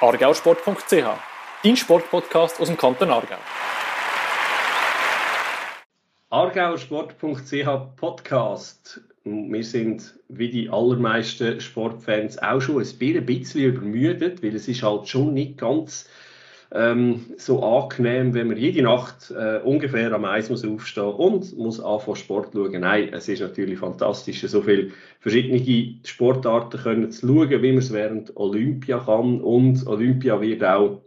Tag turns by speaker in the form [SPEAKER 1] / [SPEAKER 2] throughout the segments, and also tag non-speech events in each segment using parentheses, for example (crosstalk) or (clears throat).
[SPEAKER 1] argausport.ch, dein Sportpodcast aus dem Kanton Aargau.
[SPEAKER 2] Argauersport.ch Podcast. Wir sind wie die allermeisten Sportfans auch schon ein bisschen übermüdet, weil es ist halt schon nicht ganz ähm, so angenehm, wenn man jede Nacht äh, ungefähr am Eis muss aufstehen und muss anfangen Sport schauen. Nein, es ist natürlich fantastisch, so viele verschiedene Sportarten können zu schauen, wie man es während Olympia kann. Und Olympia wird auch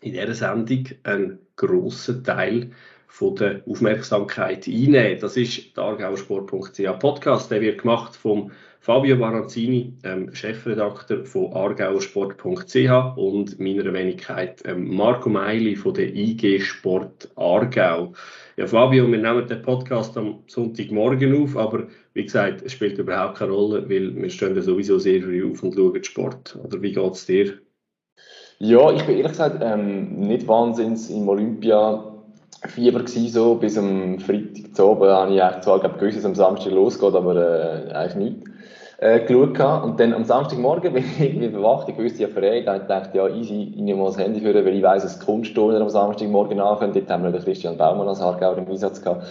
[SPEAKER 2] in dieser Sendung einen grossen Teil von der Aufmerksamkeit einnehmen. Das ist der Argauersport.ch Podcast. Der wird gemacht vom Fabio Baranzini, ähm, Chefredakteur von argauersport.ch und meiner Wenigkeit ähm, Marco Meili von der IG Sport Aargau. Ja, Fabio, wir nehmen den Podcast am Sonntagmorgen auf, aber wie gesagt, es spielt überhaupt keine Rolle, weil wir stehen ja sowieso sehr früh auf und schauen Sport. Oder wie geht es dir?
[SPEAKER 3] Ja, ich bin ehrlich gesagt ähm, nicht wahnsinnig im Olympia Fieber gewesen, so bis am Freitag zu. Da habe ich eigentlich zwar gewusst, dass es am Samstag losgeht, aber äh, eigentlich nicht äh, geschaut. Und dann am Samstagmorgen (laughs) bin ich irgendwie verwacht. Ich wusste ja frei. Da dachte ich, ja, easy, ich nehme mal das Handy für, weil ich weiss, dass die am Samstagmorgen anfangen. Dort haben wir den Christian Baumann als Hargauer im Einsatz gehabt.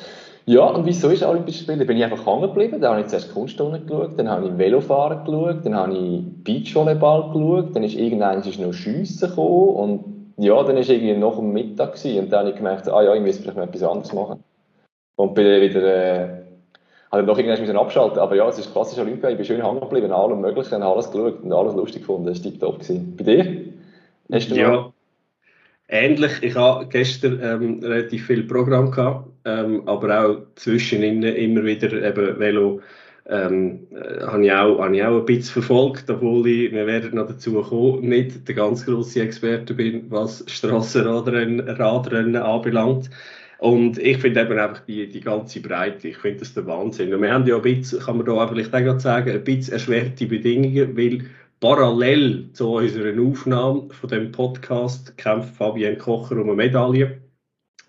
[SPEAKER 3] Ja, und wieso ist Olympische? Da bin ich einfach hängen geblieben. Da habe ich zuerst Kunstturner geschaut, dann habe ich Velofahren geschaut, dann habe ich Beachvolleyball geschaut, dann ist irgendwann ist noch Schiessen gekommen und ja, dann es irgendwie noch am Mittag gewesen, und dann habe ich gemerkt, ah ja, ich muss vielleicht mal etwas anderes machen. Und bin dann wieder, äh, habe noch irgendwann abschalten aber ja, es ist klassisch Olympia, ich bin schön hängen geblieben, allem Möglichen, habe alles geschaut und alles lustig gefunden, das war tiptop. Bei dir?
[SPEAKER 2] Hast du ja, noch? ähnlich, ich habe gestern ähm, relativ viel Programm gehabt, ähm, aber auch zwischendrin immer wieder eben Velo, ähm, äh, habe, ich auch, habe ich auch ein bisschen verfolgt, obwohl ich, wir werden noch dazu kommen, nicht der ganz grosse Experte bin, was Strassenradrennen Radrennen anbelangt. Und ich finde eben einfach die, die ganze Breite, ich finde das der Wahnsinn. Und wir haben ja ein bisschen, kann man da vielleicht auch sagen, ein bisschen erschwerte Bedingungen, weil parallel zu unserer Aufnahme von dem Podcast kämpft Fabienne Kocher um eine Medaille,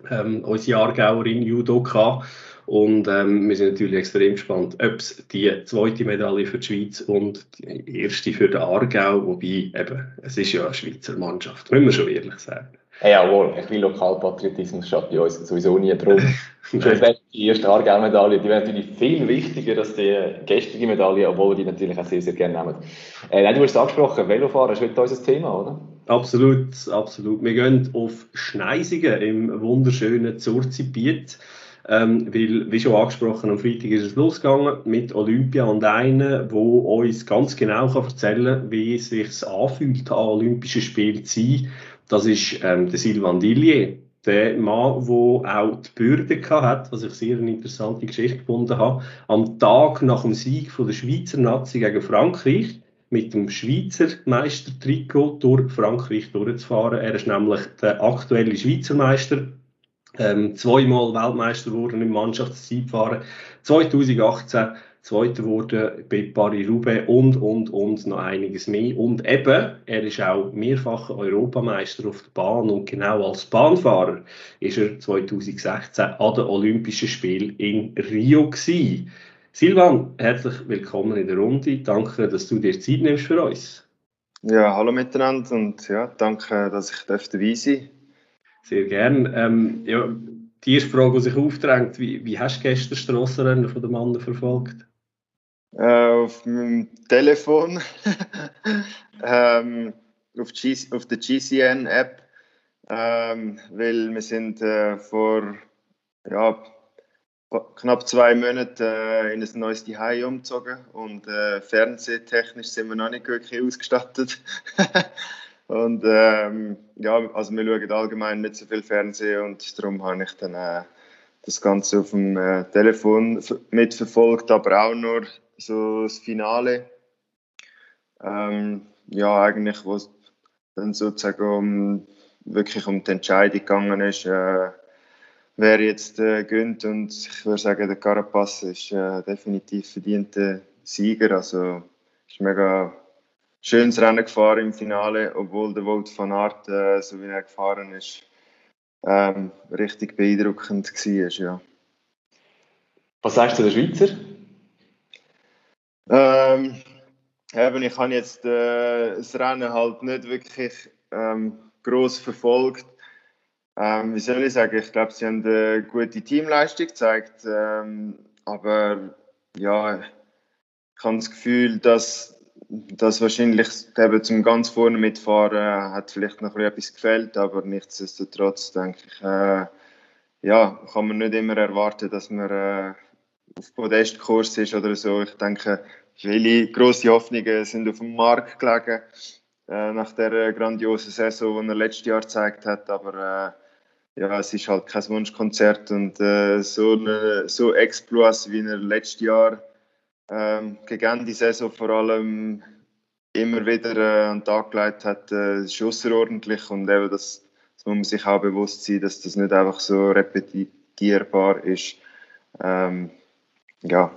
[SPEAKER 2] ähm, unsere Aargauerin Judoka. Und ähm, wir sind natürlich extrem gespannt, ob es die zweite Medaille für die Schweiz und die erste für den Aargau, wobei eben, es ist ja eine Schweizer Mannschaft, müssen wir schon ehrlich sagen.
[SPEAKER 3] Ja, jawohl, ein bisschen Lokalpatriotismus schadet bei uns sowieso nie drum. (laughs) die erste Aargau-Medaille, die wäre natürlich viel wichtiger als die gestrige Medaille, obwohl wir die natürlich auch sehr, sehr gerne nehmen. Äh, du hast es angesprochen, Velofahren ist heute unser Thema, oder?
[SPEAKER 2] Absolut, absolut. Wir gehen auf Schneisingen im wunderschönen Zurzibiet. Ähm, weil, wie schon angesprochen, am Freitag ist es losgegangen mit Olympia und einer, wo uns ganz genau kann erzählen kann, wie es sich anfühlt, an Olympischen Spielen zu sein. Das ist ähm, der Sylvain Dillier, der Mann, der auch die Bürde hat, was ich sehr eine interessante Geschichte gefunden habe, am Tag nach dem Sieg von der Schweizer Nazi gegen Frankreich mit dem Schweizer Meistertrikot durch Frankreich durchzufahren. Er ist nämlich der aktuelle Schweizer Meister ähm, zweimal Weltmeister geworden im Mannschaftszeitfahren. 2018 Zweiter wurde bei Paris-Roubaix und, und, und noch einiges mehr. Und eben, er ist auch mehrfacher Europameister auf der Bahn und genau als Bahnfahrer ist er 2016 an den Olympischen Spielen in Rio gewesen. Silvan, herzlich willkommen in der Runde. Danke, dass du dir Zeit nimmst für uns.
[SPEAKER 4] Ja, hallo miteinander und ja, danke, dass ich dabei sein darf.
[SPEAKER 2] Sehr gerne. Ähm, ja, die erste Frage, die sich aufdrängt, wie, wie hast du gestern das Strassenrennen von den Mannen verfolgt?
[SPEAKER 4] Äh, auf meinem Telefon, (laughs) ähm, auf, G auf der GCN-App, ähm, weil wir sind äh, vor ja, knapp zwei Monaten äh, in ein neues Zuhause umgezogen und äh, fernsehtechnisch sind wir noch nicht wirklich ausgestattet. (laughs) Und ähm, ja, also wir schauen allgemein nicht so viel Fernsehen und darum habe ich dann äh, das Ganze auf dem äh, Telefon mitverfolgt, aber auch nur so das Finale. Ähm, ja, eigentlich, wo es dann sozusagen um, wirklich um die Entscheidung gegangen ist, äh, wer jetzt äh, gönnt und ich würde sagen, der Carapaz ist äh, definitiv verdienter Sieger, also ist mega schönes Rennen gefahren im Finale, obwohl der Wout van Aert, äh, so wie er gefahren ist, ähm, richtig beeindruckend war. Ja.
[SPEAKER 3] Was sagst du den Schweizer?
[SPEAKER 4] Ähm, Eben, ich habe jetzt äh, das Rennen halt nicht wirklich ähm, groß verfolgt. Ähm, wie soll ich sagen? Ich glaube, sie haben eine gute Teamleistung gezeigt. Ähm, aber ja, ich habe das Gefühl, dass, dass wahrscheinlich eben zum ganz vorne mitfahren hat vielleicht noch etwas gefällt, aber nichtsdestotrotz denke ich, äh, ja, kann man nicht immer erwarten, dass man äh, auf Podestkurs ist oder so. Ich denke, viele grosse Hoffnungen sind auf dem Markt gelegen äh, nach der grandiosen Saison, die er letztes Jahr gezeigt hat, aber äh, ja, es ist halt kein Wunschkonzert und äh, so, eine, so Exploits wie er letztes Jahr ähm, gegen die Saison vor allem immer wieder äh, an den Tag gelegt hat, äh, ist außerordentlich und eben das, das muss man sich auch bewusst sein, dass das nicht einfach so repetierbar ist. Ähm, ja.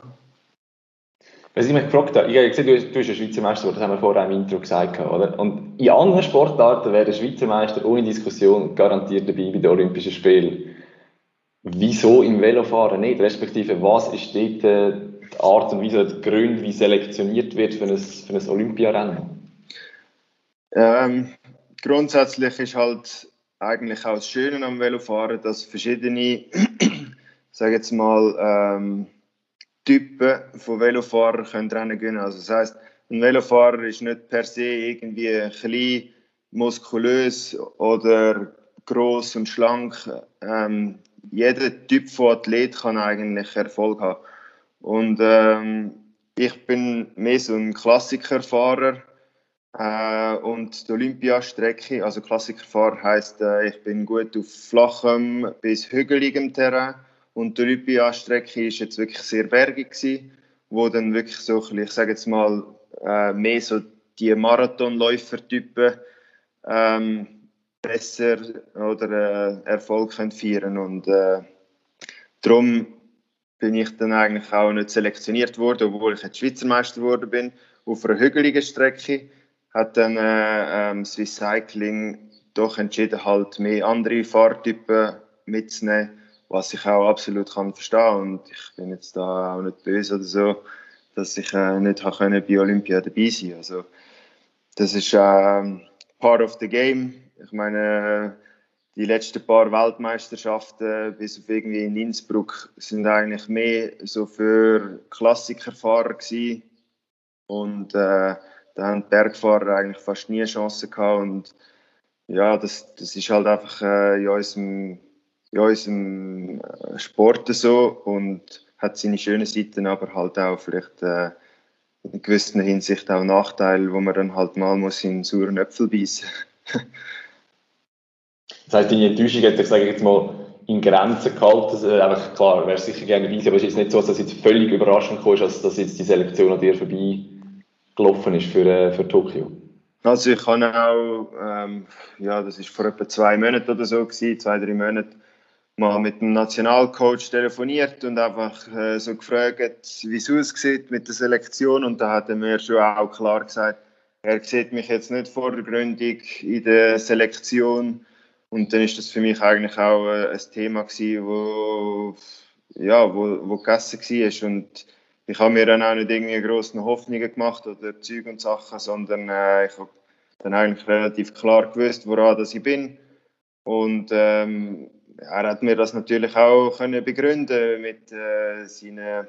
[SPEAKER 3] Was ich mich gefragt habe, ich habe gesehen, du, du bist ein Schweizer Meister, das haben wir vorher im Intro gesagt, oder? Und in anderen Sportarten wäre der Schweizer Meister ohne Diskussion garantiert dabei bei den Olympischen Spielen. Wieso im Velofahren nicht? Respektive, was ist dort äh, Art und Weise, die Gründe, wie selektioniert wird für ein, für ein Olympiarennen?
[SPEAKER 4] Ähm, grundsätzlich ist halt eigentlich auch das Schöne am Velofahren, dass verschiedene, (clears throat) sage jetzt mal, ähm, Typen von Velofahrern können Rennen gewinnen. Also das heißt, ein Velofahrer ist nicht per se irgendwie klein, muskulös oder groß und schlank. Ähm, jeder Typ von Athlet kann eigentlich Erfolg haben. Und ähm, ich bin mehr so ein Klassikerfahrer äh, und die Olympiastrecke, also Klassikerfahrer heißt, äh, ich bin gut auf flachem bis hügeligem Terrain. Und die Olympiastrecke ist jetzt wirklich sehr bergig gewesen, wo dann wirklich so, ich sage jetzt mal, äh, mehr so die Marathonläufertypen ähm, besser oder äh, Erfolg können feiern. Und äh, darum bin ich dann eigentlich auch nicht selektioniert worden, obwohl ich jetzt Schweizer Meister geworden bin, auf einer hügeligen Strecke. Hat dann äh, ähm, Swiss Cycling doch entschieden, halt mehr andere Fahrtypen mitzunehmen, was ich auch absolut kann verstehen und ich bin jetzt da auch nicht böse oder so, dass ich äh, nicht können bei Olympia dabei sein. Also das ist äh, part of the game. Ich meine, die letzten paar Weltmeisterschaften bis auf irgendwie in Innsbruck sind eigentlich mehr so für Klassikerfahrer gewesen. und äh, da haben die Bergfahrer eigentlich fast nie Chancen gehabt und ja, das, das ist halt einfach äh, in, unserem, in unserem äh, Sport so und hat seine schönen Seiten, aber halt auch vielleicht äh, in gewisser Hinsicht auch Nachteile, wo man dann halt mal muss in sauren Äpfel beißen (laughs)
[SPEAKER 3] Das heisst, deine Enttäuschung hat sich, sage ich jetzt mal, in Grenzen gehalten. Also, einfach, klar, wäre sicher gerne dabei aber es ist nicht so, dass es jetzt völlig überraschend kam, dass, dass jetzt die Selektion an dir vorbei gelaufen ist für, äh, für Tokio.
[SPEAKER 4] Also ich habe auch, ähm, ja, das ist vor etwa zwei Monaten oder so gewesen, zwei, drei Monate, mal mit dem Nationalcoach telefoniert und einfach äh, so gefragt, wie es aussieht mit der Selektion und da hat er mir schon auch klar gesagt, er sieht mich jetzt nicht vordergründig in der Selektion und dann ist das für mich eigentlich auch äh, ein Thema gewesen, wo, ja, wo, wo gegessen war. Und ich habe mir dann auch nicht irgendwie grosse Hoffnungen gemacht oder Zeug und Sachen, sondern äh, ich habe dann eigentlich relativ klar gewusst, woran dass ich bin. Und ähm, er hat mir das natürlich auch können begründen mit äh, seinen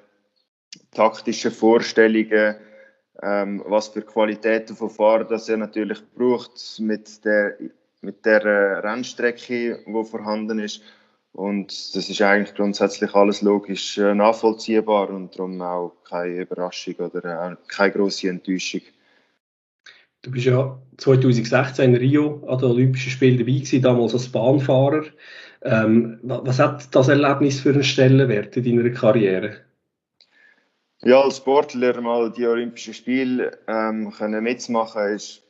[SPEAKER 4] taktischen Vorstellungen, ähm, was für Qualitäten von Fahrern das er natürlich braucht mit der mit der äh, Rennstrecke, die vorhanden ist. Und das ist eigentlich grundsätzlich alles logisch äh, nachvollziehbar und darum auch keine Überraschung oder äh, keine große Enttäuschung.
[SPEAKER 2] Du bist ja 2016 in Rio an den Olympischen Spielen dabei gewesen, damals als Bahnfahrer. Ähm, was hat das Erlebnis für einen Stellenwert in deiner Karriere?
[SPEAKER 4] Ja, als Sportler mal die Olympischen Spiele ähm, können mitzumachen, ist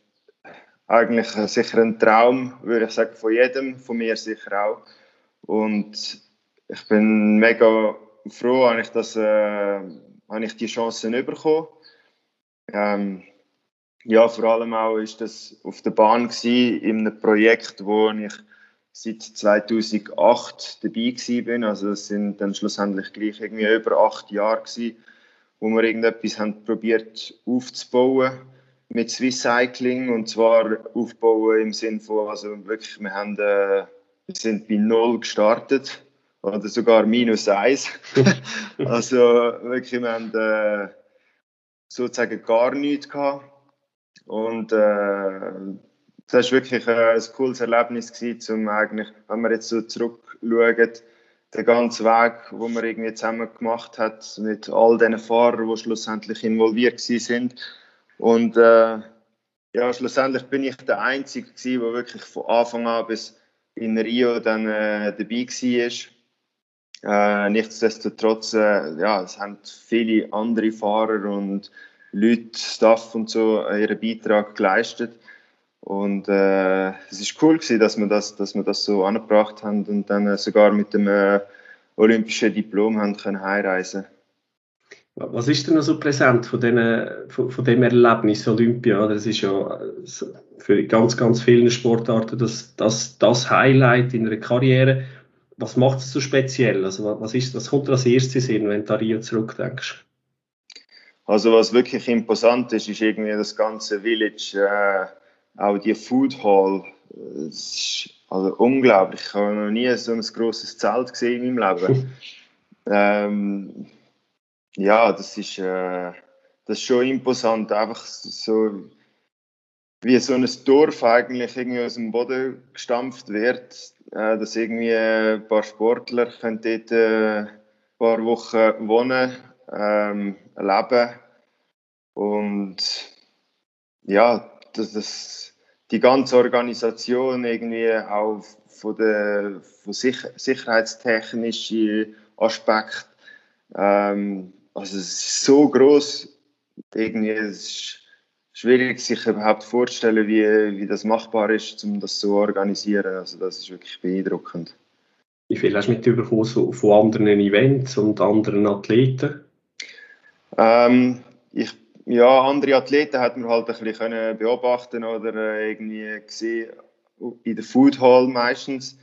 [SPEAKER 4] eigentlich sicher ein Traum, würde ich sagen, von jedem, von mir sicher auch. Und ich bin mega froh, habe ich, das, äh, habe ich die Chancen bekommen. Ähm, ja, vor allem auch ist das auf der Bahn gewesen, in einem Projekt, wo ich seit 2008 dabei bin. Also es sind dann schlussendlich gleich irgendwie über acht Jahre gewesen, wo wir irgendetwas haben probiert aufzubauen mit Swiss Cycling und zwar aufbauen im Sinne von, also wirklich, wir, haben, äh, wir sind bei Null gestartet oder sogar minus eins. (laughs) also wirklich, wir haben äh, sozusagen gar nichts gehabt. Und äh, das war wirklich äh, ein cooles Erlebnis gewesen, um eigentlich, wenn wir jetzt so zurückschauen, den ganzen Weg, wo wir irgendwie zusammen gemacht hat mit all den Fahrern, die schlussendlich involviert sind. Und äh, ja, schlussendlich bin ich der Einzige gewesen, der wirklich von Anfang an bis in Rio dann äh, dabei war. Äh, nichtsdestotrotz, äh, ja, es haben viele andere Fahrer und Leute, Staff und so ihren Beitrag geleistet. Und äh, es ist cool gewesen, dass wir das, dass wir das so angebracht haben und dann äh, sogar mit dem äh, olympischen Diplom haben können heimreisen.
[SPEAKER 2] Was ist denn noch so präsent von, den, von, von dem Erlebnis Olympia? Das ist ja für ganz, ganz viele Sportarten das, das, das Highlight in einer Karriere. Was macht es so speziell? Also was, ist, was kommt als erstes hin, wenn du an Rio zurückdenkst?
[SPEAKER 4] Also was wirklich imposant ist, ist irgendwie das ganze Village. Äh, auch die Food Hall, ist also unglaublich. Ich habe noch nie so ein großes Zelt gesehen in meinem Leben. (laughs) ähm, ja, das ist, äh, das ist schon imposant. Einfach so wie so ein Dorf eigentlich irgendwie aus dem Boden gestampft wird, äh, dass irgendwie ein paar Sportler können dort äh, ein paar Wochen wohnen, ähm, leben und ja, das, das die ganze Organisation irgendwie auch von der von Sicher sicherheitstechnischen Aspekt. Ähm, also es ist so groß, irgendwie es ist schwierig sich überhaupt vorzustellen, wie, wie das machbar ist, um das so zu organisieren. Also das ist wirklich beeindruckend.
[SPEAKER 2] Wie viel hast du mitbekommen so von anderen Events und anderen Athleten?
[SPEAKER 4] Ähm, ich ja, andere Athleten hat man halt ein bisschen beobachten oder äh, irgendwie gesehen in der Food Hall meistens.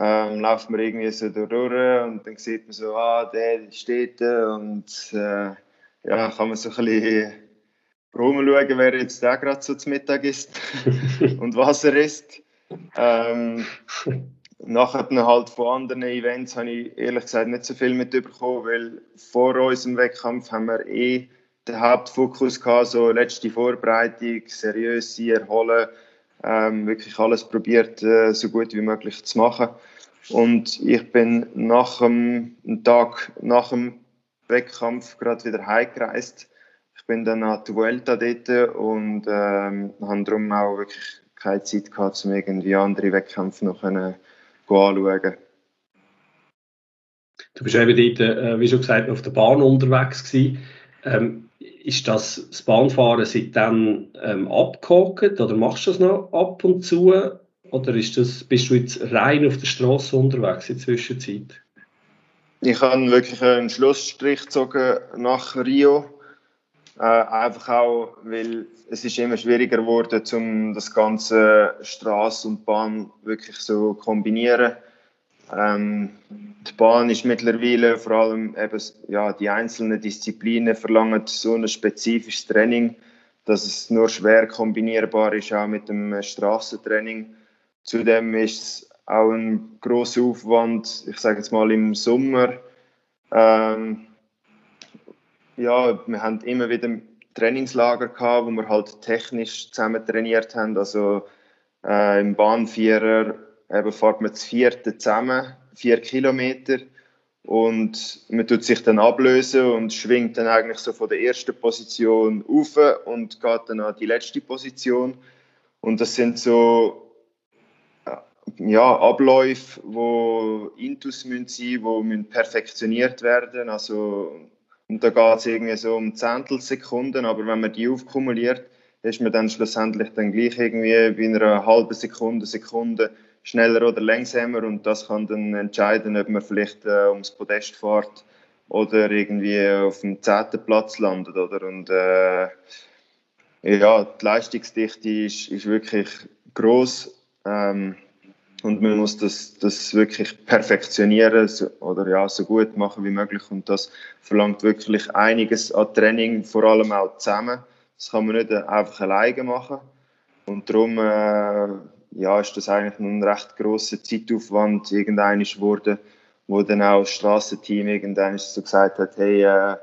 [SPEAKER 4] Ähm, läuft man irgendwie so durch und dann sieht man so, ah, der steht da und äh, ja, kann man so ein bisschen rumschauen, wer jetzt da gerade so zu Mittag ist (laughs) und was er isst. Ähm, nachher halt von anderen Events habe ich ehrlich gesagt nicht so viel mitbekommen, weil vor unserem Wettkampf haben wir eh der Hauptfokus gehabt, so letzte Vorbereitung, seriös erholen, ähm, wirklich alles probiert, äh, so gut wie möglich zu machen. Und ich bin nach dem Tag nach dem Wettkampf gerade wieder heimgereist. Ich bin dann an die Vuelta dort und ähm, habe darum auch wirklich keine Zeit gehabt, um irgendwie andere Wettkämpfe noch können, anschauen.
[SPEAKER 2] Du bist eben dort, äh, wie schon gesagt, auf der Bahn unterwegs gewesen. Ähm, ist das, das Bahnfahren seitdem ähm, abgehakt oder machst du das noch ab und zu? Oder ist das, bist du jetzt rein auf der Straße unterwegs in der Zwischenzeit?
[SPEAKER 4] Ich habe wirklich einen Schlussstrich gezogen nach Rio. Äh, einfach auch, weil es ist immer schwieriger geworden, um das ganze Straße und Bahn wirklich so kombinieren. Ähm, die Bahn ist mittlerweile vor allem eben, ja, die einzelnen Disziplinen verlangen so ein spezifisches Training, dass es nur schwer kombinierbar ist auch mit dem Straßentraining. Zudem ist es auch ein großer Aufwand, ich sage jetzt mal im Sommer. Ähm, ja, wir haben immer wieder Trainingslager gehabt, wo wir halt technisch zusammen trainiert haben. Also äh, im Bahnvierer eben fährt man das vierte zusammen, vier Kilometer. Und man tut sich dann ablösen und schwingt dann eigentlich so von der ersten Position auf und geht dann an die letzte Position. Und das sind so ja, Abläufe, wo Intus sein, wo müssen perfektioniert werden. Also und da geht es irgendwie so um Zehntelsekunden, aber wenn man die aufkumuliert, ist man dann schlussendlich dann gleich irgendwie bei einer halben Sekunde, Sekunde schneller oder langsamer und das kann dann entscheiden, ob man vielleicht äh, ums Podest fährt oder irgendwie auf dem zehnten Platz landet. Oder? Und äh, ja, die Leistungsdichte ist, ist wirklich groß ähm, und man muss das, das wirklich perfektionieren so, oder ja, so gut machen wie möglich und das verlangt wirklich einiges an Training, vor allem auch zusammen Das kann man nicht einfach alleine machen. Und darum äh, ja, ist das eigentlich ein recht grosser Zeitaufwand irgendein geworden, wo dann auch das Strassenteam irgendwann so gesagt hat, hey, äh,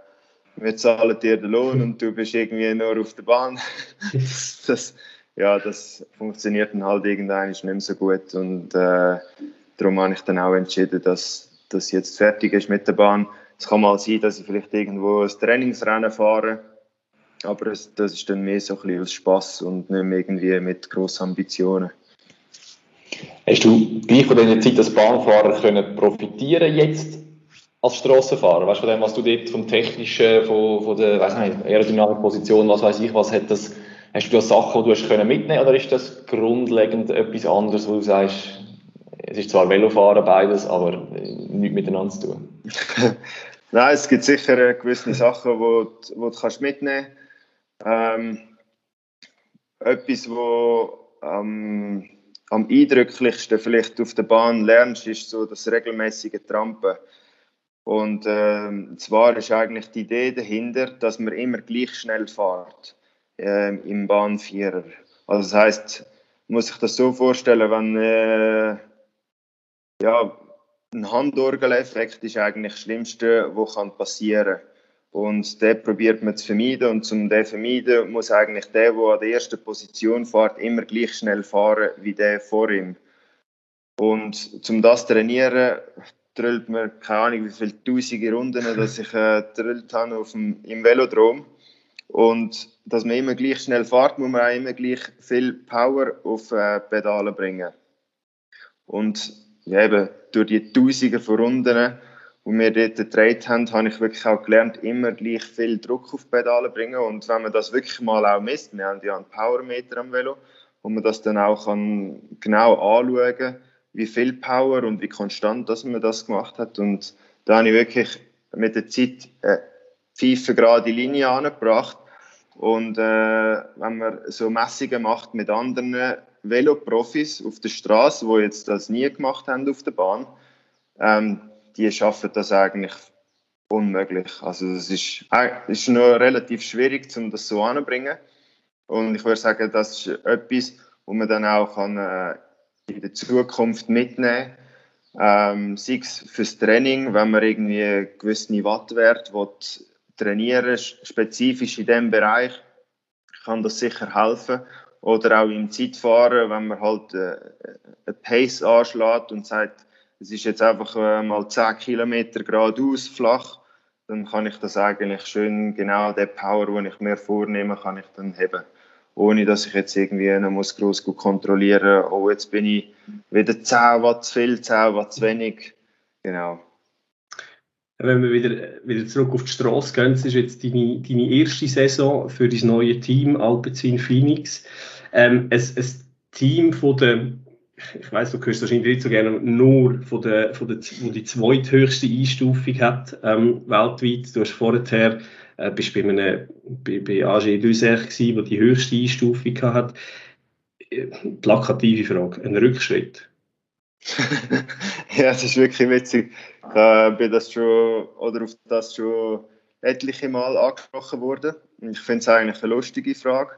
[SPEAKER 4] wir zahlen dir den Lohn und du bist irgendwie nur auf der Bahn. das, (laughs) das, ja, das funktioniert dann halt irgendwann nicht mehr so gut und äh, darum habe ich dann auch entschieden, dass das jetzt fertig ist mit der Bahn. Es kann mal sein, dass ich vielleicht irgendwo ein Trainingsrennen fahre, aber das ist dann mehr so ein bisschen aus Spass und nicht mehr irgendwie mit grossen Ambitionen.
[SPEAKER 3] Hast du gleich von dieser Zeit als Bahnfahrer können profitieren jetzt als Strassenfahrer? Weißt du, was du dort vom Technischen, von, von der weiß nicht, Aerodynamikposition, was weiß ich, was hat das, hast du da Sachen, die du hast können mitnehmen oder ist das grundlegend etwas anderes, wo du sagst, es ist zwar Velofahren beides, aber nichts miteinander zu tun? (laughs)
[SPEAKER 4] Nein, es gibt sicher gewisse Sachen, die du, du kannst mitnehmen kannst. Ähm, etwas, wo ähm, am eindrücklichsten vielleicht auf der Bahn lernst, ist so das regelmäßige Trampen. Und äh, zwar ist eigentlich die Idee dahinter, dass man immer gleich schnell fährt äh, im Bahnvierer. Also das heißt, muss ich das so vorstellen, wenn äh, ja, ein Handorgeleffekt ist eigentlich das Schlimmste, was passieren kann. Und den probiert man zu vermeiden. Und zum den vermeiden muss eigentlich der, der an der ersten Position fährt, immer gleich schnell fahren wie der vor ihm. Und zum das zu trainieren, drillt man keine Ahnung, wie viele tausende Runden, dass ich äh, habe auf dem, im Velodrom. Und dass man immer gleich schnell fährt, muss man auch immer gleich viel Power auf äh, Pedale bringen. Und eben, durch die Tausende von Runden wo wir dort gedreht haben, habe ich wirklich auch gelernt, immer gleich viel Druck auf die Pedale bringen. Und wenn man das wirklich mal auch misst, wir haben ja einen Powermeter am Velo, wo man das dann auch kann genau anschauen kann, wie viel Power und wie konstant dass man das gemacht hat. Und da habe ich wirklich mit der Zeit eine pfeifengerade Linie angebracht. Und äh, wenn man so Messungen macht mit anderen Veloprofis auf der Straße, die jetzt das nie gemacht haben auf der Bahn, ähm, die schaffen das eigentlich unmöglich. Also es ist, äh, ist nur relativ schwierig, um das so anzubringen. Und ich würde sagen, das ist etwas, wo man dann auch kann, äh, in der Zukunft mitnehmen kann. Ähm, sei es fürs Training, wenn man irgendwie gewisse Wattwert trainieren spezifisch in diesem Bereich, kann das sicher helfen. Oder auch im Zeitfahren, wenn man halt äh, eine Pace anschlägt und sagt, es ist jetzt einfach äh, mal 10 Kilometer geradeaus flach, dann kann ich das eigentlich schön, genau den Power, den ich mir vornehme, kann ich dann heben. Ohne dass ich jetzt irgendwie noch muss groß kontrollieren muss, oh, jetzt bin ich wieder 10 Watt zu viel, 10 Watt zu wenig. Genau.
[SPEAKER 2] Wenn wir wieder, wieder zurück auf die Straße gehen, das ist jetzt deine, deine erste Saison für dein neue Team Alpecin Phoenix. Ähm, ein, ein Team von der ich weiß, du hörst wahrscheinlich nicht so gerne, nur von der, von der, wo die zweithöchste Einstufung hat ähm, weltweit. Du hast vorher äh, bist bei, einem, bei, bei AG Luzern gewesen, wo die höchste Einstufung hat. Äh, plakative Frage, ein Rückschritt? (laughs)
[SPEAKER 4] ja, es ist wirklich witzig. Ich äh, bin das schon, oder auf das schon etliche Mal angesprochen worden. Ich finde es eigentlich eine lustige Frage.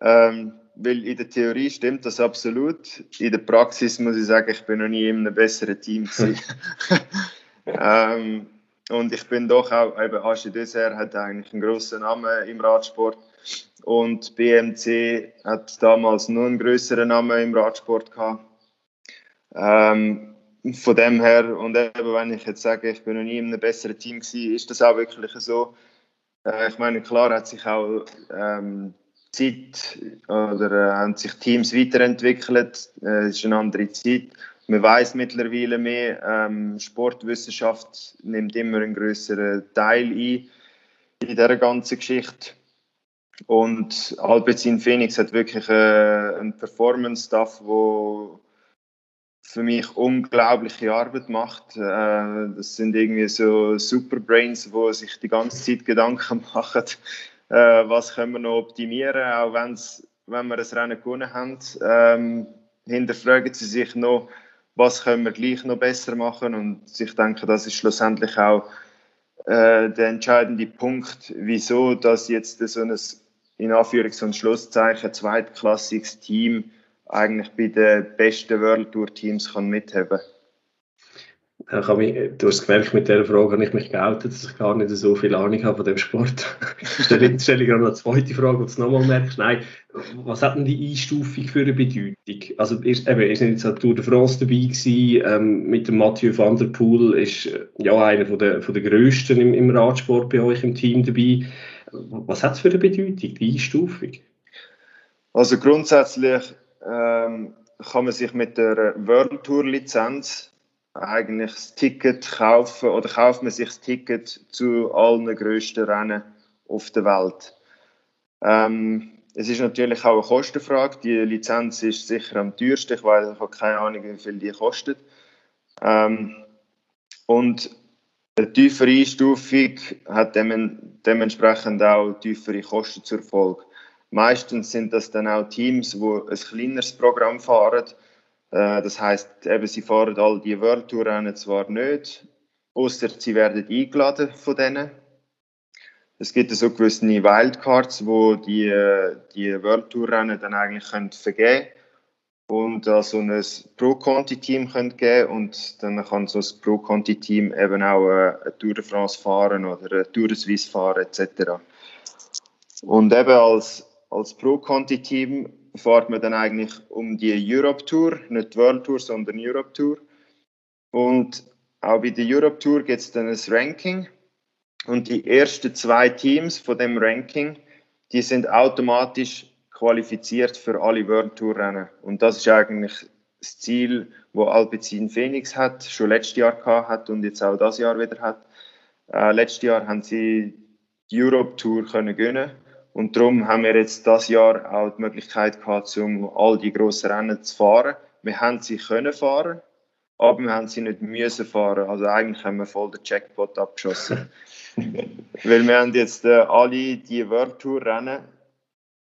[SPEAKER 4] Ähm, weil in der Theorie stimmt das absolut. In der Praxis muss ich sagen, ich bin noch nie in einem besseren Team (laughs) ähm, und ich bin doch auch, eben Asche Dessert hat eigentlich einen grossen Namen im Radsport. Und BMC hat damals nur einen größeren Namen im Radsport gehabt. Ähm, von dem her, und eben, wenn ich jetzt sage, ich bin noch nie in einem besseren Team gewesen, ist das auch wirklich so. Äh, ich meine, klar hat sich auch ähm, Zeit oder äh, haben sich Teams weiterentwickelt. Äh, ist eine andere Zeit. Man weiß mittlerweile mehr, ähm, Sportwissenschaft nimmt immer einen größeren Teil ein in dieser ganzen Geschichte. Und Alpecin Phoenix hat wirklich äh, einen Performance-Staff, wo für mich unglaubliche Arbeit macht. Äh, das sind irgendwie so Superbrains, wo sich die ganze Zeit Gedanken (laughs) machen, äh, was können wir noch optimieren, auch wenn's, wenn wir das Rennen gewonnen haben. Ähm, hinterfragen sie sich noch, was können wir gleich noch besser machen und ich denke, das ist schlussendlich auch äh, der entscheidende Punkt, wieso dass jetzt so ein in Anführungs- und Schlusszeichen zweitklassiges Team eigentlich bei den besten World Tour Teams kann mithaben
[SPEAKER 2] ich habe mich, du hast gemerkt, mit dieser Frage habe ich mich geoutet, dass ich gar nicht so viel Ahnung habe von dem Sport. stelle, stelle ich gerade noch eine zweite Frage, du es nochmal merkst. Nein, was hat denn die Einstufung für eine Bedeutung? Also, ist, eben, ist nicht jetzt Tour de France dabei gewesen, ähm, mit dem Mathieu van der Poel ist äh, ja einer von der, von der grössten im, im Radsport bei euch im Team dabei. Was hat es für eine Bedeutung, die Einstufung?
[SPEAKER 4] Also grundsätzlich ähm, kann man sich mit der World Tour Lizenz eigentlich das Ticket kaufen oder kauft man sich das Ticket zu allen grössten Rennen auf der Welt. Ähm, es ist natürlich auch eine Kostenfrage. Die Lizenz ist sicher am teuersten. Ich weiß, ich habe keine Ahnung, wie viel die kostet. Ähm, und eine tiefere Einstufung hat dementsprechend auch tiefere Kosten zur Folge. Meistens sind das dann auch Teams, die ein kleineres Programm fahren äh, das heißt, eben, sie fahren all die World zwar nicht, außer sie werden eingeladen von denen. Es gibt so gewisse Wildcards, wo die, äh, die World Tour Rennen dann eigentlich können vergeben und da so ein Pro-Conti-Team geben und dann kann so ein Pro-Conti-Team eben auch äh, eine Tour de France fahren oder eine Tour de Suisse fahren etc. Und eben als, als Pro-Conti-Team fährt man dann eigentlich um die Europe Tour, nicht World Tour, sondern Europe Tour. Und auch bei der Europe Tour gibt es dann ein Ranking. Und die ersten zwei Teams von dem Ranking, die sind automatisch qualifiziert für alle World Tour Rennen. Und das ist eigentlich das Ziel, wo Alpecin Phoenix hat, schon letztes Jahr gehabt hat und jetzt auch das Jahr wieder hat. Äh, letztes Jahr haben sie die Europe Tour können gewinnen und darum haben wir jetzt das Jahr auch die Möglichkeit gehabt, um all die grossen Rennen zu fahren. Wir haben sie können fahren, aber wir haben sie nicht müssen fahren. Also eigentlich haben wir voll den Jackpot abgeschossen. (laughs) Weil wir haben jetzt äh, alle die World Tour Rennen,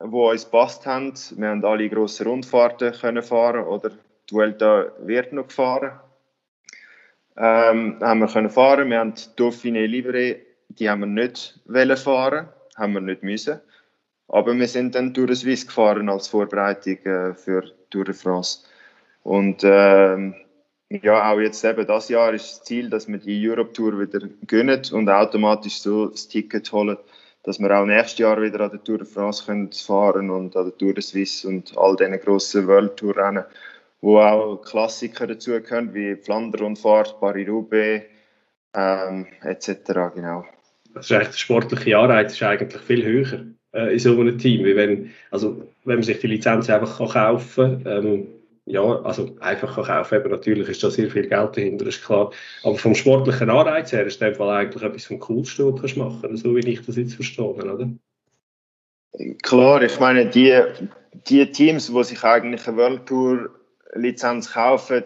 [SPEAKER 4] die uns passt haben. Wir haben alle grossen Rundfahrten können fahren oder die Vuelta wird noch gefahren. Ähm, haben wir können fahren. Wir haben Dauphiné Libre, die haben wir nicht fahren, haben wir nicht müssen. Aber wir sind dann durch das Swiss gefahren als Vorbereitung äh, für Tour de France. Und ähm, ja, auch jetzt eben das Jahr ist das Ziel, dass wir die Europe Tour wieder gönnen und automatisch so das Ticket holen, dass wir auch nächstes Jahr wieder an der Tour de France können fahren und an der Tour de Suisse und all diesen grossen World Tour Rennen, wo auch Klassiker dazu können, wie Flandern-Rundfahrt, Paris-Roubaix ähm, etc. Genau.
[SPEAKER 2] Das ist echt, der sportliche Anreiz ist eigentlich viel höher äh, in so einem Team. Wie wenn, also, wenn man sich die Lizenz einfach kann kaufen kann, ähm, ja, also einfach kann kaufen, eben natürlich ist da sehr viel Geld dahinter, ist klar. Aber vom sportlichen Anreiz her ist das eigentlich etwas vom Coolsten, was du machen kannst, so wie ich das jetzt verstehe, oder?
[SPEAKER 4] Klar, ich meine, die, die Teams, die sich eigentlich eine World Tour Lizenz kaufen,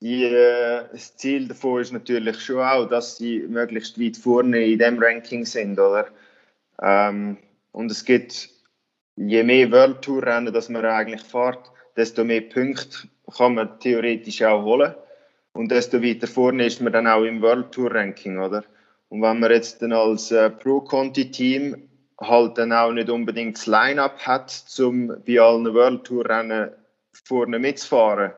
[SPEAKER 4] die, äh, das Ziel davon ist natürlich schon auch, dass sie möglichst weit vorne in dem Ranking sind, oder? Ähm, und es gibt, je mehr World Tour Rennen, dass man eigentlich fährt, desto mehr Punkte kann man theoretisch auch holen. Und desto weiter vorne ist man dann auch im World Tour Ranking, oder? Und wenn man jetzt dann als äh, Pro-Conti-Team halt dann auch nicht unbedingt das Line-Up hat, um bei allen World Tour Rennen vorne mitzufahren,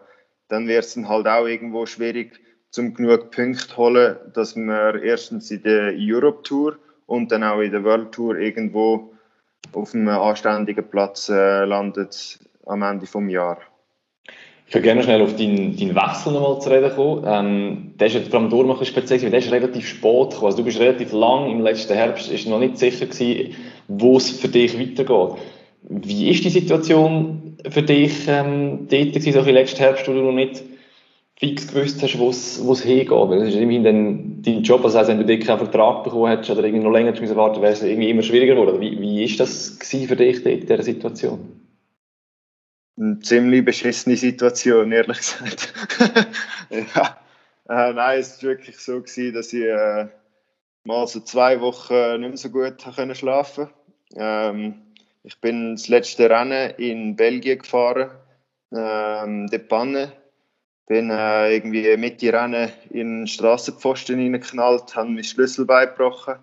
[SPEAKER 4] dann wird es dann halt auch irgendwo schwierig, zum genug Punkte zu holen, dass man erstens in der Europe Tour und dann auch in der World Tour irgendwo auf einem anständigen Platz äh, landet am Ende des Jahres.
[SPEAKER 3] Ich würde gerne schnell auf deinen, deinen Wechsel nochmal zu reden kommen. Ähm, der ist jetzt vor allem ein speziell, weil der ist relativ spät gekommen. Also du bist relativ lang im letzten Herbst, ist noch nicht sicher gewesen, wo es für dich weitergeht. Wie ist die Situation für dich ähm, dort gewesen, so im letzten Herbst, wo du noch nicht fix gewusst hast, wo es hingeht. Weil das ist immerhin dann dein Job. Also heißt, wenn du keinen Vertrag bekommen hättest oder irgendwie noch länger müssen warten, wäre es irgendwie immer schwieriger geworden. Wie, wie ist das für dich in dieser Situation?
[SPEAKER 4] Eine ziemlich beschissene Situation, ehrlich gesagt. (laughs) ja. Äh, nein, es war wirklich so, gewesen, dass ich äh, mal so zwei Wochen nicht mehr so gut können schlafen ähm, Ich bin das letzte Rennen in Belgien gefahren, ähm, De Panne bin äh, irgendwie mit die Rennen in den Strassenpfosten reingeknallt, habe mein Schlüsselbein gebrochen.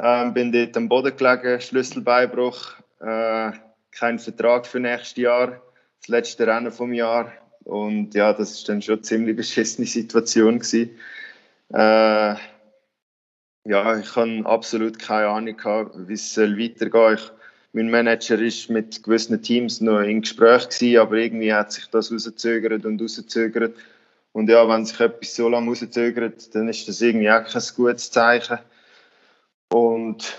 [SPEAKER 4] Ähm, bin dort am Boden gelegen, Schlüsselbeinbruch. äh, kein Vertrag für nächstes Jahr, das letzte Rennen vom Jahr. Und ja, das ist dann schon eine ziemlich beschissene Situation gewesen. Äh, ja, ich habe absolut keine Ahnung gehabt, wie es weitergehen soll. Mein Manager ist mit gewissen Teams noch in Gespräch gewesen, aber irgendwie hat sich das rausgezögert und rausgezögert. Und ja, wenn sich etwas so lange rauszögert, dann ist das irgendwie auch kein gutes Zeichen. Und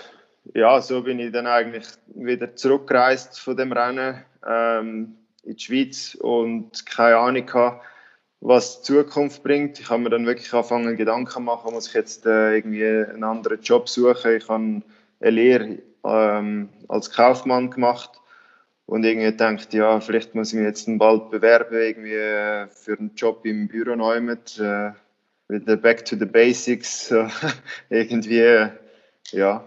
[SPEAKER 4] ja, so bin ich dann eigentlich wieder zurückgereist von dem Rennen ähm, in die Schweiz und keine Ahnung gehabt, was die Zukunft bringt. Ich habe mir dann wirklich angefangen, Gedanken machen, muss ich jetzt äh, irgendwie einen anderen Job suchen. Ich habe eine Lehre ähm, als Kaufmann gemacht und irgendwie gedacht, ja, vielleicht muss ich mich jetzt bald bewerben irgendwie äh, für einen Job im Büro neu mit, äh, wieder back to the basics, so, (laughs) irgendwie, ja.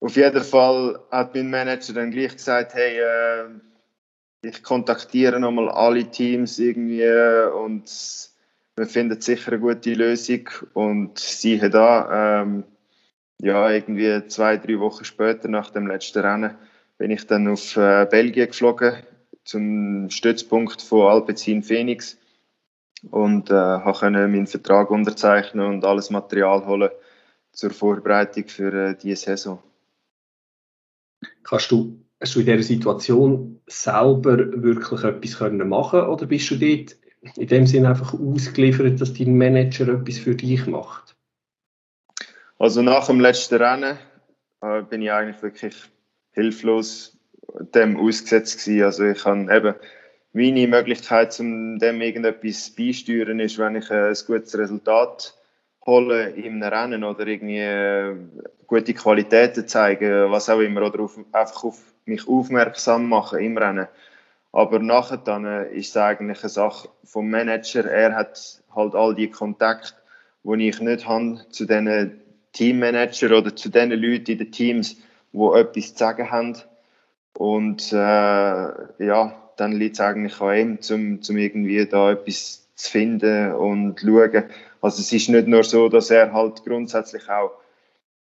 [SPEAKER 4] Auf jeden Fall hat mein Manager dann gleich gesagt, hey, äh, ich kontaktiere nochmal alle Teams irgendwie und wir finden sicher eine gute Lösung und siehe da, ähm, ja, irgendwie zwei, drei Wochen später nach dem letzten Rennen bin ich dann auf äh, Belgien geflogen, zum Stützpunkt von Alpecin Phoenix und äh, konnte meinen Vertrag unterzeichnen und alles Material holen zur Vorbereitung für äh, diese Saison.
[SPEAKER 2] Kannst du, hast du in dieser Situation selber wirklich etwas können machen oder bist du dort in dem Sinne einfach ausgeliefert, dass dein Manager etwas für dich macht?
[SPEAKER 4] Also nach dem letzten Rennen äh, bin ich eigentlich wirklich hilflos dem ausgesetzt gewesen. Also ich habe eben meine Möglichkeit, um dem irgendetwas beisteuern, ist, wenn ich ein gutes Resultat hole im Rennen oder irgendwie äh, gute Qualitäten zeigen, was auch immer, oder auf, einfach auf mich aufmerksam machen im Rennen. Aber nachher dann äh, ist es eigentlich eine Sache vom Manager. Er hat halt all die Kontakte, die ich nicht habe zu diesen Teammanager oder zu den Leuten in den Teams, wo etwas zu sagen haben. Und äh, ja, dann liegt es eigentlich an ihm, um, um irgendwie da etwas zu finden und zu schauen. Also es ist nicht nur so, dass er halt grundsätzlich auch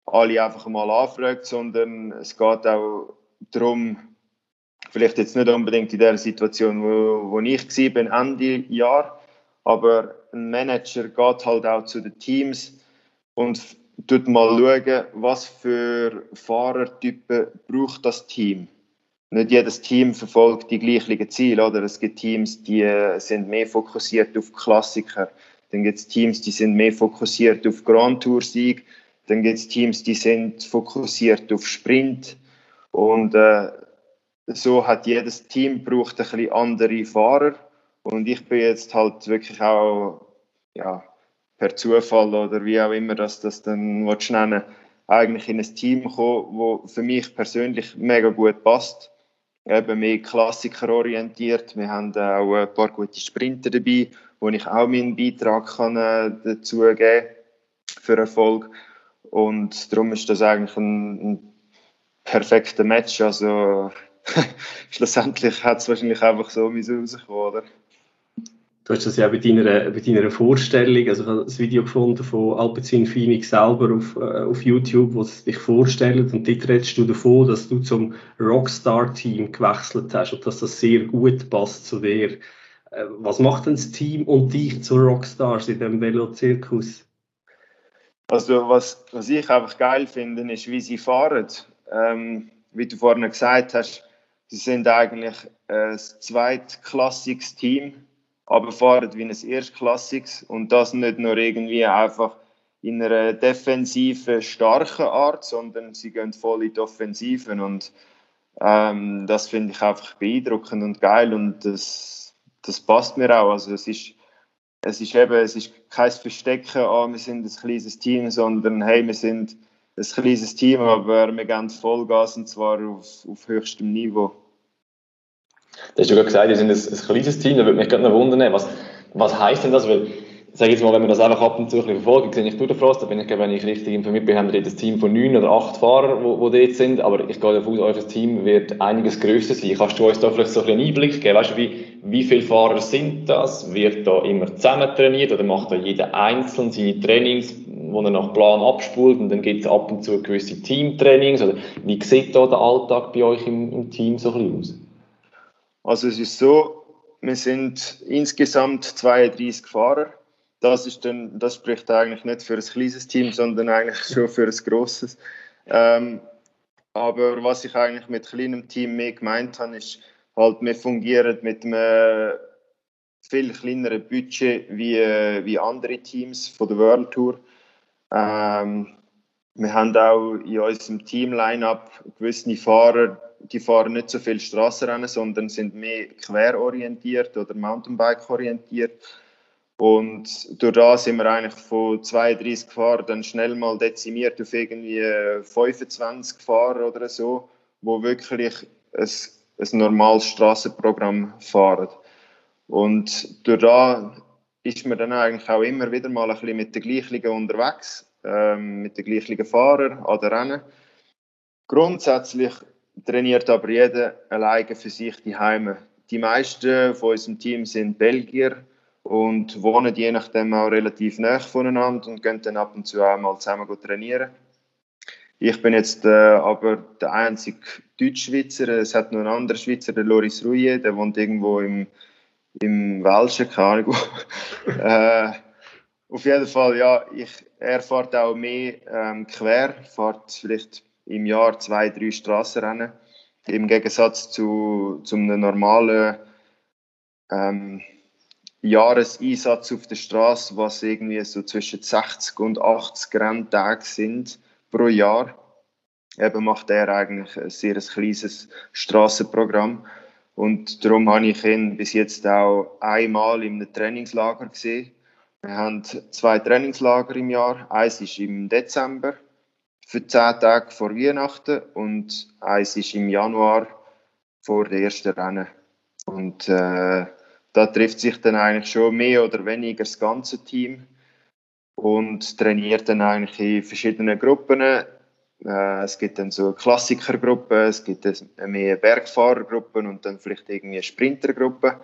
[SPEAKER 4] alle einfach mal anfragt, sondern es geht auch darum, vielleicht jetzt nicht unbedingt in der Situation, wo, wo ich war, bin, Ende Jahr, aber ein Manager geht halt auch zu den Teams und tut mal schauen, was für Fahrertypen braucht das Team. Nicht jedes Team verfolgt die gleichen Ziele, oder? Es gibt Teams, die äh, sind mehr fokussiert auf Klassiker. Dann gibt es Teams, die sind mehr fokussiert auf Grand Tour Sieg. Dann gibt es Teams, die sind fokussiert auf Sprint. Und äh, so hat jedes Team braucht ein bisschen andere Fahrer. Und ich bin jetzt halt wirklich auch ja, per Zufall oder wie auch immer das, das dann nennen eigentlich in ein Team gekommen, wo für mich persönlich mega gut passt. Eben mehr Klassiker orientiert. Wir haben auch ein paar gute Sprinter dabei, wo ich auch meinen Beitrag kann, äh, dazu geben für Erfolg. Und darum ist das eigentlich ein, ein perfekter Match. Also (laughs) schlussendlich hat es wahrscheinlich einfach so rausgekommen, oder?
[SPEAKER 2] Du hast das ja bei deiner, bei deiner Vorstellung, also ich habe das Video gefunden von Alpecin Phoenix selber auf, äh, auf YouTube, wo es dich vorstellt und dort redest du davon, dass du zum Rockstar-Team gewechselt hast und dass das sehr gut passt zu dir. Äh, was macht denn das Team und dich zu Rockstars in diesem Velo-Zirkus?
[SPEAKER 4] Also was, was ich einfach geil finde, ist, wie sie fahren. Ähm, wie du vorhin gesagt hast, sie sind eigentlich ein zweitklassiges Team aber fahren wie ein erstklassiges und das nicht nur irgendwie einfach in einer defensiven, starken Art, sondern sie gehen voll in die Offensiven und ähm, das finde ich einfach beeindruckend und geil und das, das passt mir auch. Also es ist, es ist eben, es ist kein Verstecken, oh, wir sind ein kleines Team, sondern hey, wir sind ein kleines Team, aber wir gehen Vollgas und zwar auf, auf höchstem Niveau.
[SPEAKER 3] Du hast ja gerade gesagt, wir sind ein, ein kleines Team, da würde mich gerade noch wundern, was, was heisst denn das? Weil sage jetzt mal, wenn man das einfach ab und zu verfolgt, sehe ich durch Frost, da bin ich, wenn ich richtig informiert bin, haben wir ein Team von neun oder acht Fahrern, die, die dort sind, aber ich gehe davon aus, euer Team wird einiges grösser sein. Kannst du uns da vielleicht so ein bisschen Einblick geben? Weißt du, wie, wie viele Fahrer sind das? Wird da immer zusammen trainiert oder macht da jeder einzeln seine Trainings, wo er nach Plan abspult und dann gibt es ab und zu gewisse Teamtrainings? Oder wie sieht da der Alltag bei euch im, im Team so ein bisschen aus?
[SPEAKER 4] Also es ist so, wir sind insgesamt 32 Fahrer das, ist dann, das spricht eigentlich nicht für ein kleines Team, sondern eigentlich schon für ein grosses. Ähm, aber was ich eigentlich mit kleinem Team mehr gemeint habe, ist halt, wir fungieren mit einem viel kleineren Budget wie, wie andere Teams von der World Tour. Ähm, wir haben auch in unserem Team-Line-Up gewisse Fahrer, die fahren nicht so viel Straßenrennen, sondern sind mehr querorientiert oder Mountainbike-orientiert. Und durch das sind wir eigentlich von 32 Fahrern dann schnell mal dezimiert auf irgendwie 25 Fahrer oder so, wo wirklich ein, ein normales Straßenprogramm fahren. Und durch das ist man dann eigentlich auch immer wieder mal ein bisschen mit den gleichen unterwegs, ähm, mit den gleichen Fahrern an den Rennen. Grundsätzlich trainiert aber jeder alleine für sich die Heime. Die meisten von unserem Team sind Belgier, und wohnen je nachdem auch relativ nah voneinander und gehen dann ab und zu auch mal zusammen trainieren. Ich bin jetzt äh, aber der einzige Deutschschweizer. Es hat noch einen anderen Schweizer, der Loris Rouillet, der wohnt irgendwo im, im Welschen, keine Ahnung. (laughs) äh, auf jeden Fall, ja, ich, er fährt auch mehr ähm, quer, fährt vielleicht im Jahr zwei, drei Strassenrennen. Im Gegensatz zu, zu einem normalen ähm, Jahreseinsatz auf der Straße, was irgendwie so zwischen 60 und 80 Renntage sind pro Jahr. Eben macht er eigentlich ein sehr kleines Straßenprogramm. Und darum habe ich ihn bis jetzt auch einmal im Trainingslager gesehen. Wir haben zwei Trainingslager im Jahr. Eins ist im Dezember für zehn Tage vor Weihnachten und eins ist im Januar vor der ersten Rennen. Und äh, da trifft sich dann eigentlich schon mehr oder weniger das ganze Team und trainiert dann eigentlich in verschiedenen Gruppen. Äh, es gibt dann so Klassikergruppen, es gibt mehr Bergfahrergruppen und dann vielleicht irgendwie Sprintergruppen.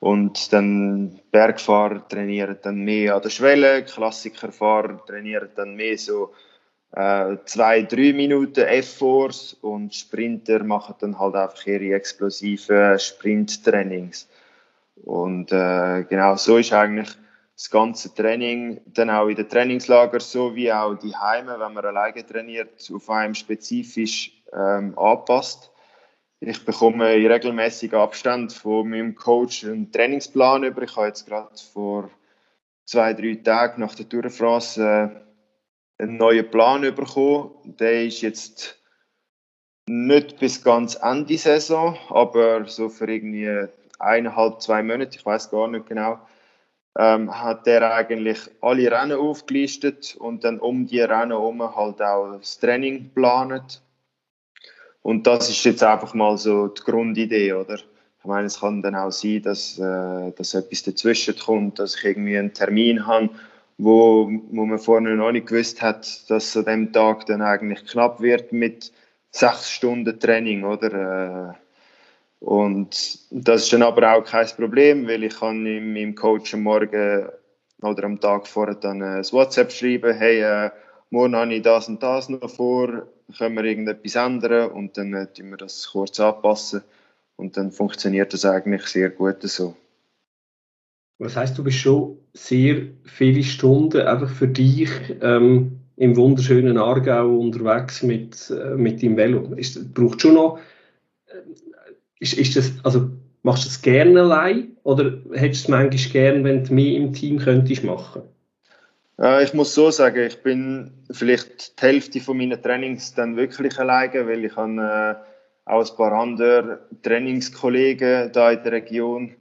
[SPEAKER 4] Und dann Bergfahrer trainieren dann mehr an der Schwelle, Klassikerfahrer trainieren dann mehr so äh, zwei, drei Minuten F-Force und Sprinter machen dann halt einfach ihre explosiven Sprinttrainings. Und äh, genau so ist eigentlich das ganze Training dann auch in den Trainingslager so wie auch die Heime, wenn man alleine trainiert, auf einem spezifisch ähm, anpasst. Ich bekomme in regelmäßigen Abstand von meinem Coach einen Trainingsplan über. Ich habe jetzt gerade vor zwei, drei Tagen nach der Tour de France äh, einen neuen Plan bekommen. Der ist jetzt nicht bis ganz Ende Saison, aber so für irgendwie eineinhalb, zwei Monate, ich weiß gar nicht genau, ähm, hat der eigentlich alle Rennen aufgelistet und dann um die Rennen herum halt auch das Training geplant. Und das ist jetzt einfach mal so die Grundidee, oder? Ich meine, es kann dann auch sein, dass, äh, dass etwas dazwischen kommt, dass ich irgendwie einen Termin habe wo, wo man vorher noch nicht gewusst hat, dass an dem Tag dann eigentlich knapp wird mit sechs Stunden Training, oder? Äh, und das ist dann aber auch kein Problem, weil ich kann meinem Coach am Morgen oder am Tag vorher dann ein WhatsApp schreiben, hey, äh, morgen habe ich das und das noch vor, können wir irgendetwas ändern und dann äh, wir das kurz anpassen und dann funktioniert das eigentlich sehr gut so.
[SPEAKER 2] Was heißt, du bist schon sehr viele Stunden einfach für dich ähm, im wunderschönen Aargau unterwegs mit, äh, mit deinem Velo? Ist, braucht schon noch, äh, ist, ist das, also machst du das gerne allein oder hättest du es manchmal gerne, wenn du mehr im Team könntest machen?
[SPEAKER 4] Äh, ich muss so sagen, ich bin vielleicht die Hälfte von Trainings dann wirklich alleine, weil ich habe äh, auch ein paar andere Trainingskollegen da in der Region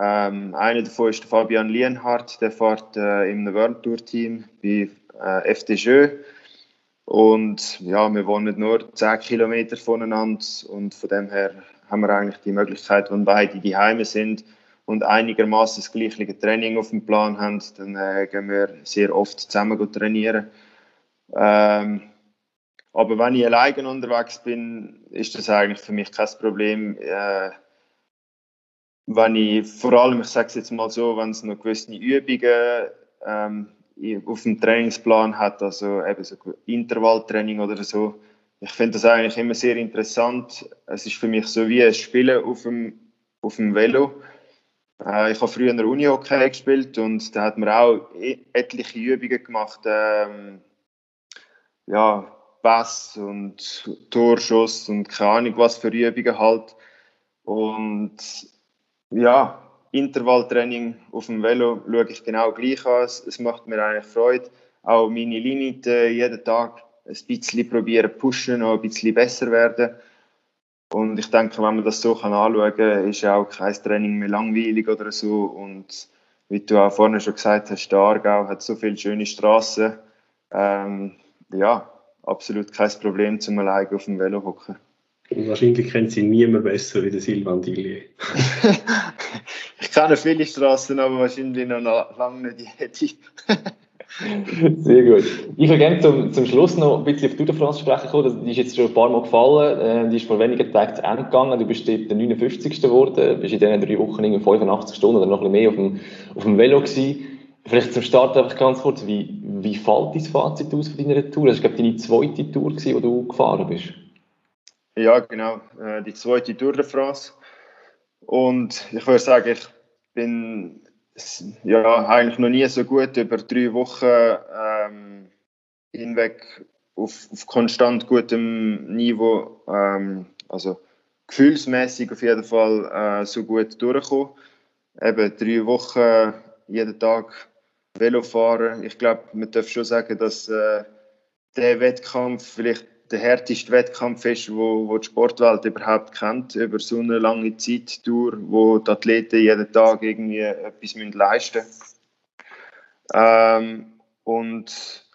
[SPEAKER 4] ähm, einer davon ist der Fabian Lienhardt, der fährt äh, im World Tour Team bei äh, FDJ. Und ja, wir wohnen nur 10 Kilometer voneinander und von dem her haben wir eigentlich die Möglichkeit, wenn beide die Heime sind, und einigermaßen das gleiche Training auf dem Plan haben, dann äh, gehen wir sehr oft zusammen trainieren. Ähm, aber wenn ich alleine unterwegs bin, ist das eigentlich für mich kein Problem. Äh, wenn ich vor allem, ich sage es jetzt mal so, wenn es noch gewisse Übungen ähm, auf dem Trainingsplan hat, also eben so Intervalltraining oder so, ich finde das eigentlich immer sehr interessant. Es ist für mich so wie ein Spielen auf dem, auf dem Velo. Äh, ich habe früher in der Uni-Hockey gespielt und da hat man auch e-, etliche Übungen gemacht. Ähm, ja, Pass und Torschuss und keine Ahnung was für Übungen halt. Und ja, Intervalltraining auf dem Velo schaue ich genau gleich an. Es macht mir eigentlich Freude. Auch meine Limite jeden Tag ein bisschen probieren pushen, noch ein bisschen besser werden. Und ich denke, wenn man das so kann anschauen kann, ist auch kein Training mehr langweilig oder so. Und wie du auch vorhin schon gesagt hast, der Aargau hat so viele schöne Straßen. Ähm, ja, absolut kein Problem, zum alleine auf dem Velo hocken.
[SPEAKER 2] Und wahrscheinlich kennt sie niemand besser wie der Silvan Dillier. (laughs)
[SPEAKER 4] ich kenne viele Straßen, aber wahrscheinlich noch lange nicht die (laughs)
[SPEAKER 3] Sehr gut. Ich würde gerne zum, zum Schluss noch ein bisschen auf die Tour de France sprechen kommen. Die ist jetzt schon ein paar Mal gefallen. Äh, die ist vor wenigen Tagen zu Ende gegangen. Du bist dort der 59. geworden. Du bist in diesen drei Wochen in 85 Stunden oder noch ein bisschen mehr auf dem, auf dem Velo gewesen. Vielleicht zum Start einfach ganz kurz, wie, wie fällt dein Fazit aus von deiner Tour? Das war, glaube ich, deine zweite Tour, gewesen, die du gefahren bist.
[SPEAKER 4] Ja, genau. Äh, die zweite Tour de France. Und ich würde sagen, ich bin ja, eigentlich noch nie so gut über drei Wochen ähm, hinweg auf, auf, konstant gutem Niveau, ähm, also gefühlsmäßig auf jeden Fall äh, so gut durchgekommen. Eben drei Wochen jeden Tag Velo fahren. Ich glaube, man darf schon sagen, dass äh, der Wettkampf vielleicht der härteste Wettkampf ist, wo, wo die Sportwelt überhaupt kennt, über so eine lange Zeit durch, wo die Athleten jeden Tag irgendwie etwas müssen leisten müssen. Ähm, und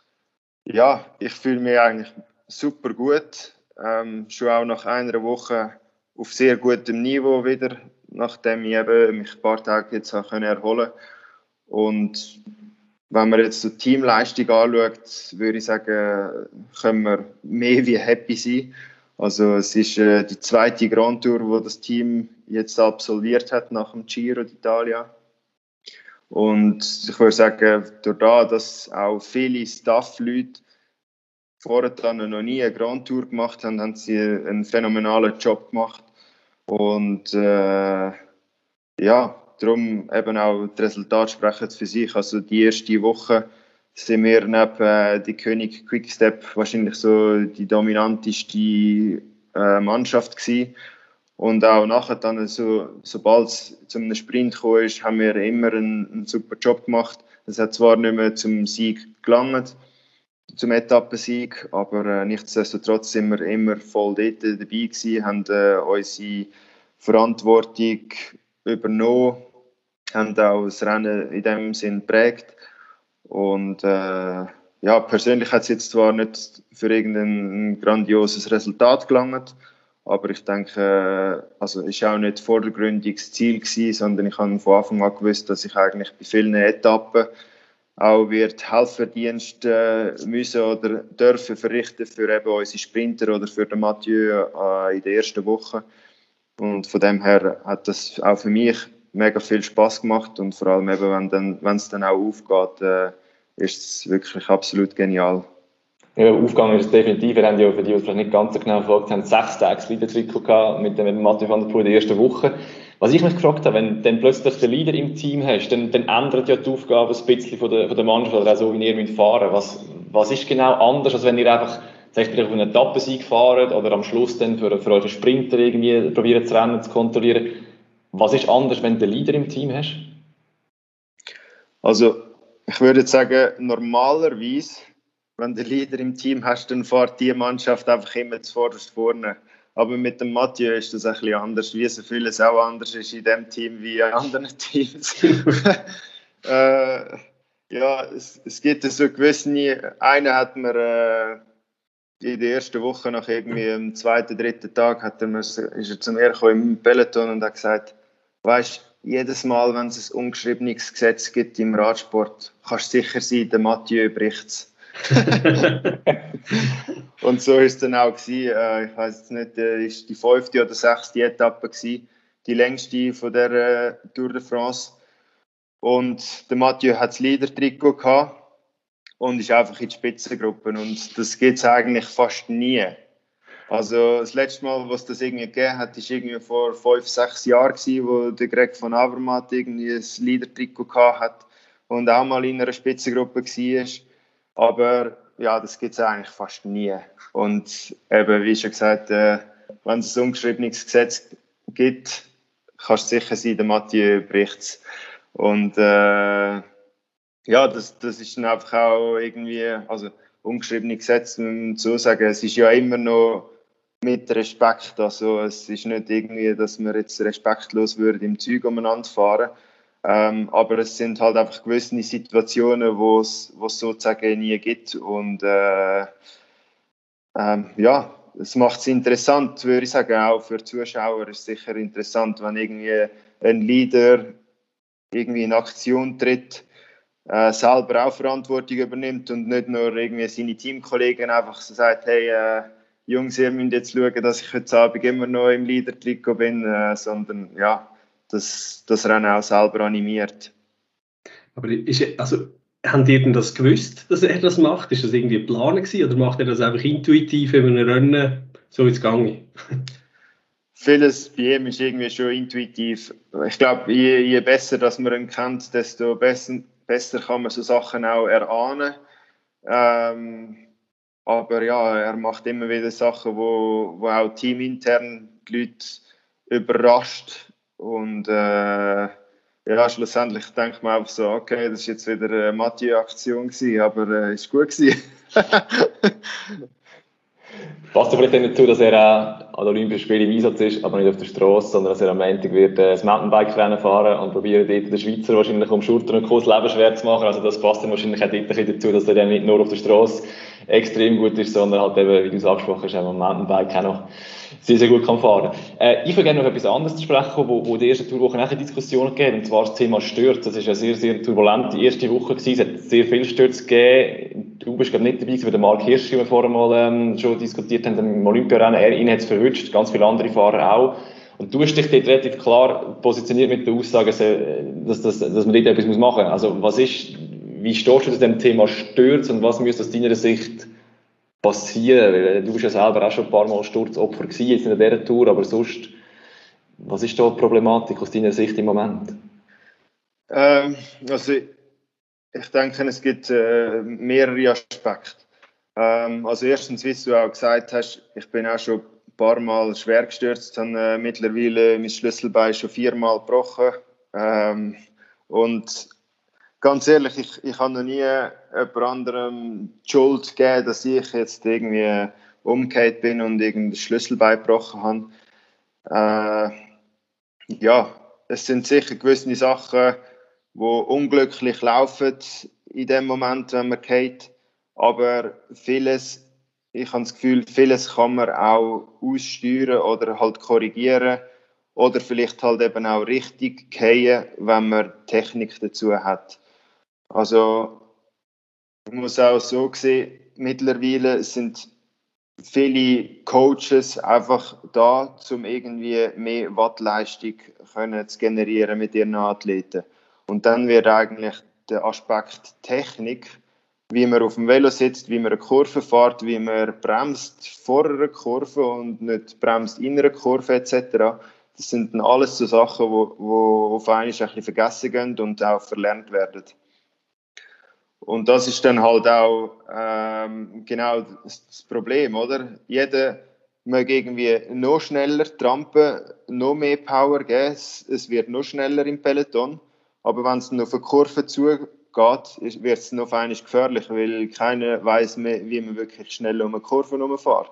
[SPEAKER 4] ja, ich fühle mich eigentlich super gut. Ähm, schon auch nach einer Woche auf sehr gutem Niveau wieder, nachdem ich eben mich ein paar Tage jetzt erholen konnte. Und wenn man jetzt die Teamleistung anschaut, würde ich sagen, können wir mehr wie happy sein. Also es ist äh, die zweite Grand Tour, wo das Team jetzt absolviert hat nach dem Giro d'Italia. Und ich würde sagen, durch das, dass auch viele Staff-Leute vorher noch nie eine Grand Tour gemacht haben, haben sie einen phänomenalen Job gemacht. Und äh, ja, darum eben auch die Resultate sprechen für sich. Also die erste Woche sind wir neben äh, die König Quickstep wahrscheinlich so die dominanteste äh, Mannschaft gewesen. Und auch nachher dann, so, sobald es zu einem Sprint ist, haben wir immer einen, einen super Job gemacht. Es hat zwar nicht mehr zum Sieg gelangt, zum Etappensieg, aber äh, nichtsdestotrotz sind wir immer voll dort dabei gewesen, haben äh, unsere Verantwortung übernommen, haben auch das Rennen in dem Sinn geprägt. Und äh, ja, persönlich hat es jetzt zwar nicht für irgendein grandioses Resultat gelangt, aber ich denke, äh, also ist auch nicht vordergründiges Ziel gewesen, sondern ich habe von Anfang an gewusst, dass ich eigentlich bei vielen Etappen auch wird Helferdienst äh, müssen oder dürfen verrichten für eben unsere Sprinter oder für den Mathieu äh, in der ersten Woche. Und von dem her hat das auch für mich mega viel Spaß gemacht und vor allem eben, wenn es dann auch aufgeht, äh, ist es wirklich absolut genial.
[SPEAKER 3] Ja, aufgegangen ist es definitiv. Wir haben ja für die, die vielleicht nicht ganz so genau verfolgt haben, sechs Tage Leader-Trikot mit dem Mathieu van der Poel in der ersten Woche. Was ich mich gefragt habe, wenn du dann plötzlich den Leader im Team hast, dann, dann ändert ja die Aufgabe ein bisschen von der, von der Mannschaft oder auch so, wie ihr müsst fahren was, was ist genau anders, als wenn ihr einfach zum Beispiel auf einen Etappensieg fahrt oder am Schluss dann für, für euren Sprinter irgendwie probieren zu rennen, zu kontrollieren. Was ist anders, wenn du den Leader im Team hast?
[SPEAKER 4] Also, ich würde sagen, normalerweise, wenn du Leader im Team hast, dann fährt die Mannschaft einfach immer zuvorderst vorne. Aber mit dem Mathieu ist das ein bisschen anders, wie so vieles auch anders ist in dem Team wie in anderen (laughs) Teams. äh, ja, es, es gibt so gewisse, einer hat mir äh, in der ersten Woche, nach irgendwie am zweiten, dritten Tag, hat er ist er zu mir gekommen im Peloton und hat gesagt, weißt jedes Mal, wenn es ein ungeschriebenes Gesetz gibt im Radsport, kannst du sicher sein, der Mathieu bricht (laughs) und so ist es dann auch gewesen. Äh, ich weiß jetzt nicht, äh, ist die fünfte oder sechste Etappe gewesen, die längste von der äh, Tour de France. Und der Mathieu hat das Leader-Trikot gehabt und ist einfach in die Spitzengruppe. Und das geht es eigentlich fast nie. Also das letzte Mal, was das irgendwie gegeben hat, ist irgendwie vor fünf, sechs Jahren gewesen, wo der Greg von Avermaet irgendwie ein Leader-Trikot hat und auch mal in einer Spitzengruppe war. Aber ja, das gibt es eigentlich fast nie. Und eben, wie schon gesagt, äh, wenn es ein ungeschriebenes Gesetz gibt, kannst du sicher sein, der Mathieu bricht Und äh, ja, das, das ist dann einfach auch irgendwie, also ungeschriebene Gesetze, man so sagen, es ist ja immer noch mit Respekt. Also es ist nicht irgendwie, dass wir jetzt respektlos würden im Zug umeinander fahren. Ähm, aber es sind halt einfach gewisse Situationen, wo es sozusagen nie gibt. Und äh, ähm, ja, es macht es interessant, würde ich sagen, auch für Zuschauer ist es sicher interessant, wenn irgendwie ein Leader irgendwie in Aktion tritt, äh, selber auch Verantwortung übernimmt und nicht nur irgendwie seine Teamkollegen einfach so sagt, hey, äh, Jungs, ihr müsst jetzt schauen, dass ich heute Abend immer noch im Leader-Trikot bin, äh, sondern ja, dass, dass er auch selber animiert.
[SPEAKER 2] Aber ist, also, haben die denn das gewusst, dass er das macht? Ist das irgendwie ein Plan gewesen, oder macht er das einfach intuitiv in einem Rennen, so wie es gegangen? (laughs)
[SPEAKER 4] Vieles bei ihm ist irgendwie schon intuitiv. Ich glaube, je, je, besser dass man ihn kennt, desto besser, besser kann man so Sachen auch erahnen. Ähm, aber ja, er macht immer wieder Sachen, wo, wo auch teamintern die Leute überrascht. Und äh, ja, schlussendlich denkt man einfach so, okay, das ist jetzt wieder eine Mathieu-Aktion gewesen, aber äh, ist gut. (laughs)
[SPEAKER 3] Passt vielleicht dazu, dass er auch an den Olympischen Spielen im Einsatz ist, aber nicht auf der Straße, sondern dass er am Montag wird äh, das Mountainbike-Rennen fahren und probieren dort den Schweizer wahrscheinlich um Schultern und Kurs Leben schwer zu machen. Also das passt dann wahrscheinlich auch dort dazu, dass er dann nicht nur auf der Straße extrem gut ist, sondern halt eben, wie du es angesprochen hast, am Mountainbike auch noch sehr, sehr gut kann fahren. Äh, ich würde gerne noch etwas anderes sprechen, wo, wo die erste Tourwoche eine Diskussion gegeben und zwar das Thema Stürze. Das ist eine sehr, sehr turbulente erste Woche gewesen. Es hat sehr viele Stürze gegeben. Du bist gerade nicht dabei weil der Mark Hirsch, den wir vorher mal ähm, schon diskutiert haben, im Olympiarennen, er, hat es verwünscht, ganz viele andere Fahrer auch. Und du hast dich dort relativ klar positioniert mit der Aussage, dass, dass, dass man dort etwas machen muss. Also was ist, wie stehst du zu dem Thema Stürze und was müsste aus deiner Sicht passieren? Weil du bist ja selber auch schon ein paar Mal Sturzopfer gewesen, jetzt in dieser Tour, aber sonst, was ist da die Problematik aus deiner Sicht im Moment?
[SPEAKER 4] Ähm, also ich denke, es gibt äh, mehrere Aspekte. Ähm, also erstens, wie du auch gesagt hast, ich bin auch schon ein paar Mal schwer gestürzt, habe äh, mittlerweile mein Schlüsselbein schon viermal gebrochen. Ähm, und ganz ehrlich, ich, ich habe noch nie jemand anderem die Schuld gegeben, dass ich jetzt irgendwie umgekehrt bin und irgendein Schlüssel beigebrochen habe. Äh, ja, es sind sicher gewisse Sachen, die unglücklich laufen in dem Moment, wenn man geht. Aber vieles, ich habe das Gefühl, vieles kann man auch aussteuern oder halt korrigieren oder vielleicht halt eben auch richtig gehen, wenn man Technik dazu hat. Also, ich muss auch so sehen, mittlerweile sind viele Coaches einfach da, um irgendwie mehr Wattleistung können zu generieren mit ihren Athleten. Und dann wird eigentlich der Aspekt Technik, wie man auf dem Velo sitzt, wie man eine Kurve fährt, wie man bremst vor einer Kurve und nicht bremst in einer Kurve etc. Das sind dann alles so Sachen, die auf einmal ein bisschen vergessen gehen und auch verlernt werden. Und das ist dann halt auch ähm, genau das Problem, oder? Jeder mag irgendwie noch schneller trampen, noch mehr Power geben, es, es wird noch schneller im Peloton. Aber wenn es dann auf eine Kurve zugeht, wird es noch einmal gefährlich, weil keiner weiß mehr, wie man wirklich schnell um eine Kurve herumfährt.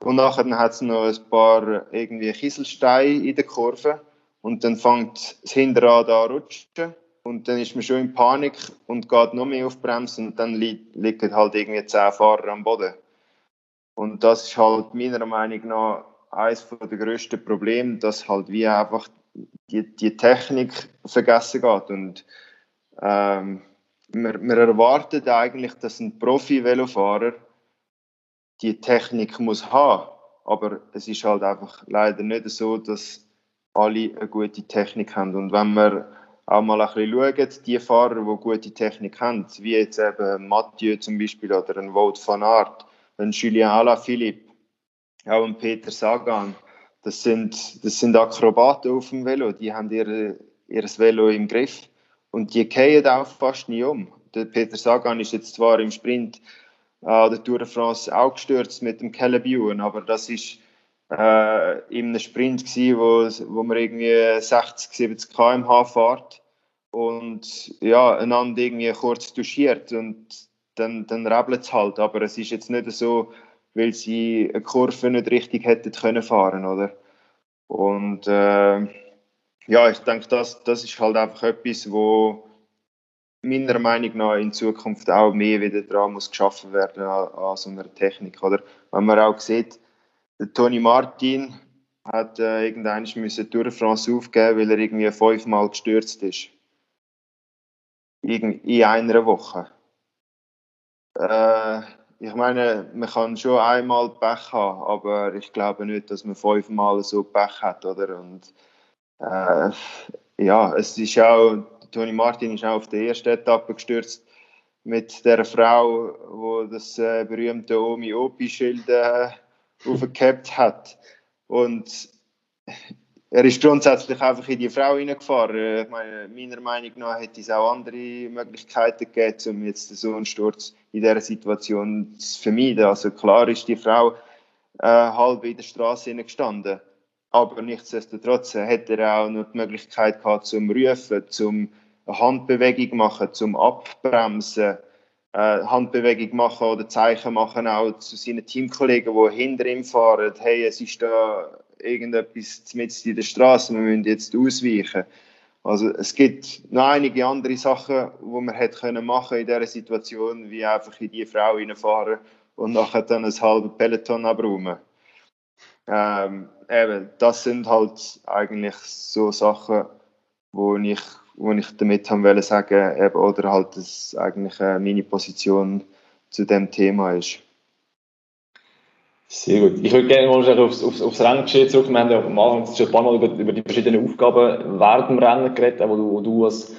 [SPEAKER 4] Und nachher hat es noch ein paar irgendwie Kieselsteine in der Kurve und dann fängt das Hinterrad an rutschen und dann ist man schon in Panik und geht noch mehr auf die Bremse und dann li liegen halt irgendwie zehn Fahrer am Boden. Und das ist halt meiner Meinung nach eines der grössten Probleme, dass halt wie einfach die, die Technik vergessen geht. Und ähm, wir, wir erwarten eigentlich, dass ein Profi-Velofahrer die Technik muss haben. Aber es ist halt einfach leider nicht so, dass alle eine gute Technik haben. Und wenn wir auch mal ein bisschen schauen, die Fahrer, die gute Technik haben, wie jetzt eben Mathieu zum Beispiel oder ein Wout van Aert, ein Julien Alaphilippe, auch ein Peter Sagan, das sind, das sind Akrobaten auf dem Velo, die haben ihre, ihr Velo im Griff und die gehen auch fast nie um. Der Peter Sagan ist jetzt zwar im Sprint an der Tour de France auch gestürzt mit dem Ewan, aber das ist äh, in einem Sprint gewesen, wo, wo man irgendwie 60, 70 km/h fährt und ja, einander irgendwie kurz touchiert und dann, dann rebelt es halt. Aber es ist jetzt nicht so, weil sie eine Kurve nicht richtig hätten können fahren, oder? Und äh, ja, ich denke, das, das ist halt einfach etwas, wo meiner Meinung nach in Zukunft auch mehr wieder dran muss geschaffen werden an, an so einer Technik, oder? Wenn man auch sieht, der Toni Martin hat äh, irgendwann müssen Tour de France aufgeben, weil er irgendwie fünfmal gestürzt ist. In, in einer Woche. Äh, ich meine, man kann schon einmal Pech haben, aber ich glaube nicht, dass man fünfmal so Pech hat, oder? Und äh, ja, es ist auch, Toni Martin ist auch auf der ersten Etappe gestürzt mit der Frau, wo das äh, berühmte Omi Opi Schild äh, aufgehabt hat. Und er ist grundsätzlich einfach in die Frau hineingefahren. Ich meine, meiner Meinung nach hätte es auch andere Möglichkeiten gegeben, um jetzt so einen Sturz in dieser Situation zu vermeiden. Also klar ist die Frau äh, halb in der Straße gestanden. Aber nichtsdestotrotz hätte er auch noch die Möglichkeit gehabt, zum Rufen, zum Handbewegung machen, zum Abbremsen, äh, Handbewegung machen oder Zeichen machen auch zu seinen Teamkollegen, die hinter ihm fahren, hey, es ist da irgendetwas mitten in der Straße, wir müssen jetzt ausweichen. Also es gibt noch einige andere Sachen, die man hätte können machen in dieser Situation, wie einfach in die Frau reinfahren und nachher dann ein halbes Peloton abräumen. Ähm, eben, das sind halt eigentlich so Sachen, wo ich wo ich damit haben wollte sagen, eben, oder halt, dass eigentlich äh, meine Position zu dem Thema ist.
[SPEAKER 3] Sehr gut. Ich würde gerne mal aufs, aufs, aufs Renngeschehen zurück. Wir haben ja am Anfang schon ein paar Mal über, über die verschiedenen Aufgaben während dem Rennen geredet, wo du, wo du als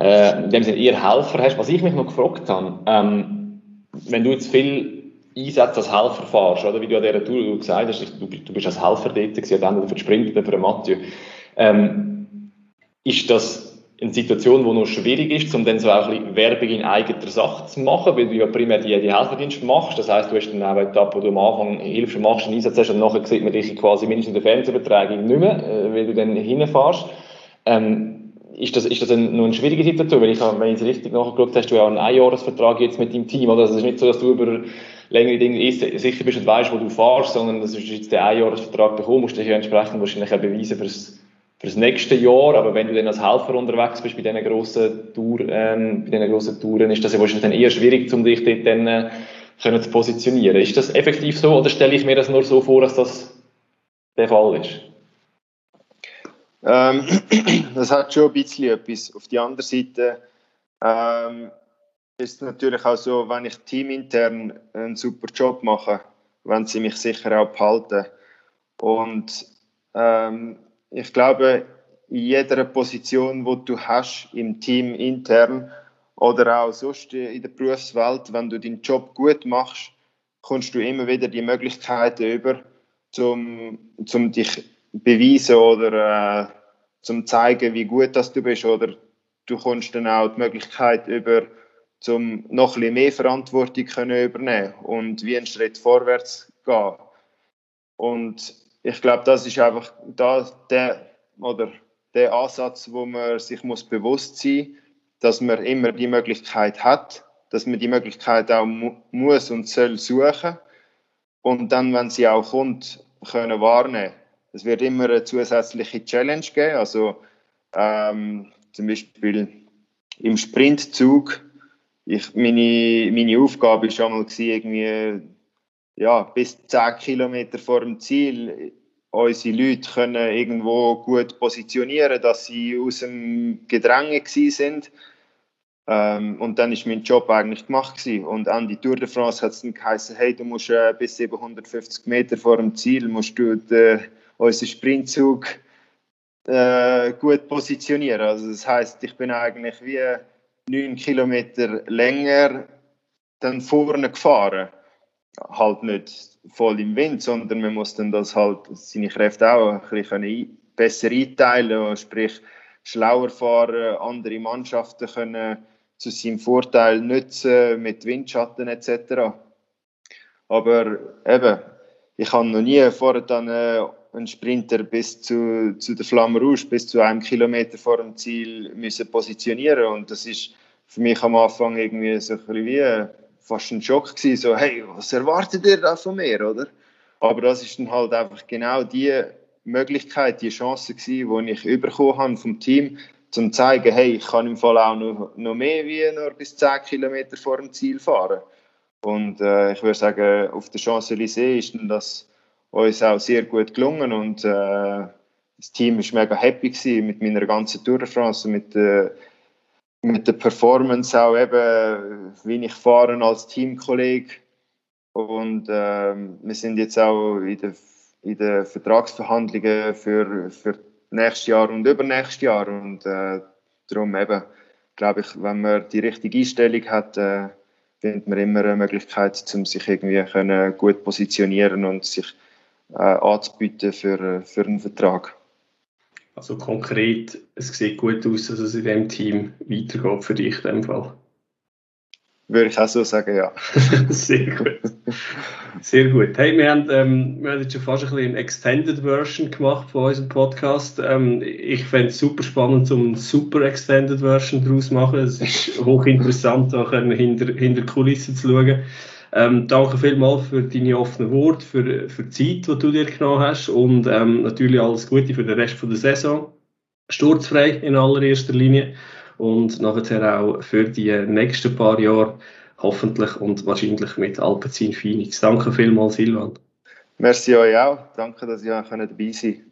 [SPEAKER 3] äh, in dem Sinne eher Helfer hast. Was ich mich noch gefragt habe, ähm, wenn du jetzt viel Einsätze als Helfer fährst, oder wie du an dieser Tour du gesagt hast, du, du bist als Helfer dort gewesen, dann für den Sprint, dann für den Mathieu. Ähm, ist das eine Situation, die noch schwierig ist, um dann so auch ein bisschen Werbung in eigener Sache zu machen, weil du ja primär die, die Helferdienste machst. Das heisst, du hast dann auch eine Etappe, wo du am Anfang und machst, einen Einsatz hast und nachher sieht man dich quasi mindestens in der Fernsehübertragung nicht mehr, äh, weil du dann hinfährst. Ähm, ist das, ist das eine, noch eine schwierige Situation? Wenn ich, wenn ich es richtig nachgeschaut hast, du ja einen Einjahresvertrag jetzt mit deinem Team, oder? Also es ist nicht so, dass du über längere Dinge sicher bist und weißt, wo du fährst, sondern das ist jetzt der Einjahresvertrag bekommen, musst dich ja entsprechend wahrscheinlich auch beweisen fürs für das nächste Jahr, aber wenn du dann als Helfer unterwegs bist bei diesen grossen, Tour, ähm, bei diesen grossen Touren, ist das ja wahrscheinlich dann eher schwierig, um dich dort dann äh, können zu positionieren. Ist das effektiv so oder stelle ich mir das nur so vor, dass das der Fall ist?
[SPEAKER 4] Ähm, (clears throat) das hat schon ein bisschen etwas. Auf die andere Seite ähm, ist es natürlich auch so, wenn ich teamintern einen super Job mache, wenn sie mich sicher auch behalten. Und ähm, ich glaube, in jeder Position, wo du hast im Team intern oder auch sonst in der Berufswelt, wenn du deinen Job gut machst, kommst du immer wieder die Möglichkeiten über, zum, zum dich beweisen oder äh, zum zeigen, wie gut das du bist oder du kommst dann auch die Möglichkeit über, zum noch ein mehr Verantwortung können übernehmen und wie einen Schritt vorwärts gehen. Und ich glaube, das ist einfach da, der, oder der Ansatz, wo man sich muss bewusst sein dass man immer die Möglichkeit hat, dass man die Möglichkeit auch mu muss und soll suchen und dann, wenn sie auch kommt, können wahrnehmen. Es wird immer eine zusätzliche Challenge geben, also ähm, zum Beispiel im Sprintzug. Ich, meine, meine Aufgabe war schon mal irgendwie ja, bis 10 Kilometer vor dem Ziel unsere Leute können irgendwo gut positionieren, dass sie aus dem Gedränge sind. Ähm, und dann ist mein Job eigentlich gemacht gewesen. Und an die Tour de France hat es dann geheißen, hey, du musst äh, bis 750 Meter vor dem Ziel musst du den, unseren Sprintzug äh, gut positionieren. Also das heißt, ich bin eigentlich wie neun Kilometer länger dann vorne gefahren. Halt nicht voll im Wind, sondern man muss dann das halt seine Kräfte auch ein bisschen besser einteilen, sprich schlauer fahren, andere Mannschaften können zu seinem Vorteil nutzen mit Windschatten etc. Aber eben, ich habe noch nie vorher dann äh, einen Sprinter bis zu, zu der Flamme Rouge, bis zu einem Kilometer vor dem Ziel müssen positionieren und das ist für mich am Anfang irgendwie so ein bisschen wie fast ein Schock gewesen, so hey, was erwartet ihr da von mir, oder? Aber das ist dann halt einfach genau die Möglichkeit, die Chance gewesen, die ich bekommen habe vom Team, zum zu zeigen, hey, ich kann im Fall auch noch, noch mehr wie nur bis 10 Kilometer vor dem Ziel fahren. Und äh, ich würde sagen, auf der Champs-Élysées ist das uns auch sehr gut gelungen und äh, das Team war mega happy mit meiner ganzen Tour de France, mit, äh, mit der Performance auch eben, wie ich fahre als Teamkollege. Und äh, wir sind jetzt auch in den in der Vertragsverhandlungen für, für nächstes Jahr und übernächstes Jahr. Und äh, darum eben, glaube ich, wenn man die richtige Einstellung hat, äh, findet man immer eine Möglichkeit, um sich irgendwie können gut positionieren und sich äh, anzubieten für, für einen Vertrag.
[SPEAKER 2] Also konkret, es sieht gut aus, dass es in diesem Team weitergeht für dich in dem Fall.
[SPEAKER 4] Würde ich auch so sagen, ja. (laughs)
[SPEAKER 2] Sehr gut. Sehr gut. Hey, wir haben, ähm, wir haben jetzt schon fast ein bisschen eine Extended Version gemacht von unserem Podcast. Ähm, ich fände es super spannend, um eine super Extended Version daraus zu machen. Es ist hochinteressant, auch hinter, hinter Kulissen zu schauen. Ähm, danke vielmals für deine offenen Worte, für, für die Zeit, die du dir genommen hast und ähm, natürlich alles Gute für den Rest der Saison. Sturzfrei in allererster Linie und nachher auch für die nächsten paar Jahre hoffentlich und wahrscheinlich mit Alpecin Phoenix. Danke vielmals, Silvan.
[SPEAKER 4] Merci euch auch. Danke, dass ihr dabei sein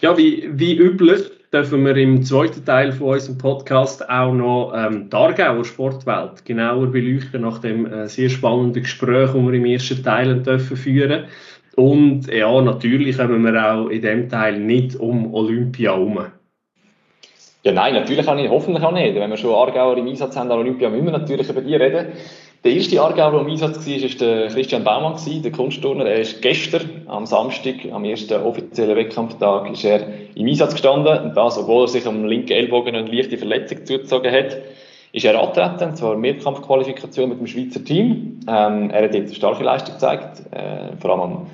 [SPEAKER 2] Ja, wie, wie üblich dürfen wir im zweiten Teil von unserem Podcast auch noch ähm, die Aargauer Sportwelt genauer beleuchten, nach dem äh, sehr spannenden Gespräch, das wir im ersten Teil dürfen führen Und ja, natürlich kommen wir auch in dem Teil nicht um Olympia herum.
[SPEAKER 3] Ja, nein, natürlich auch nicht, hoffentlich auch nicht. Wenn wir schon Aargauer im Einsatz haben an Olympia, müssen wir natürlich über die reden. Der erste Aargauer, der im Einsatz war, war der Christian Baumann, der Kunstturner. Er ist gestern, am Samstag, am ersten offiziellen Wettkampftag, ist er im Einsatz gestanden. Und das, obwohl er sich am linken Ellbogen eine leichte Verletzung zugezogen hat, ist er angetreten, und zwar Mehrkampfqualifikation mit dem Schweizer Team. Ähm, er hat jetzt eine starke Leistung gezeigt, äh, vor allem am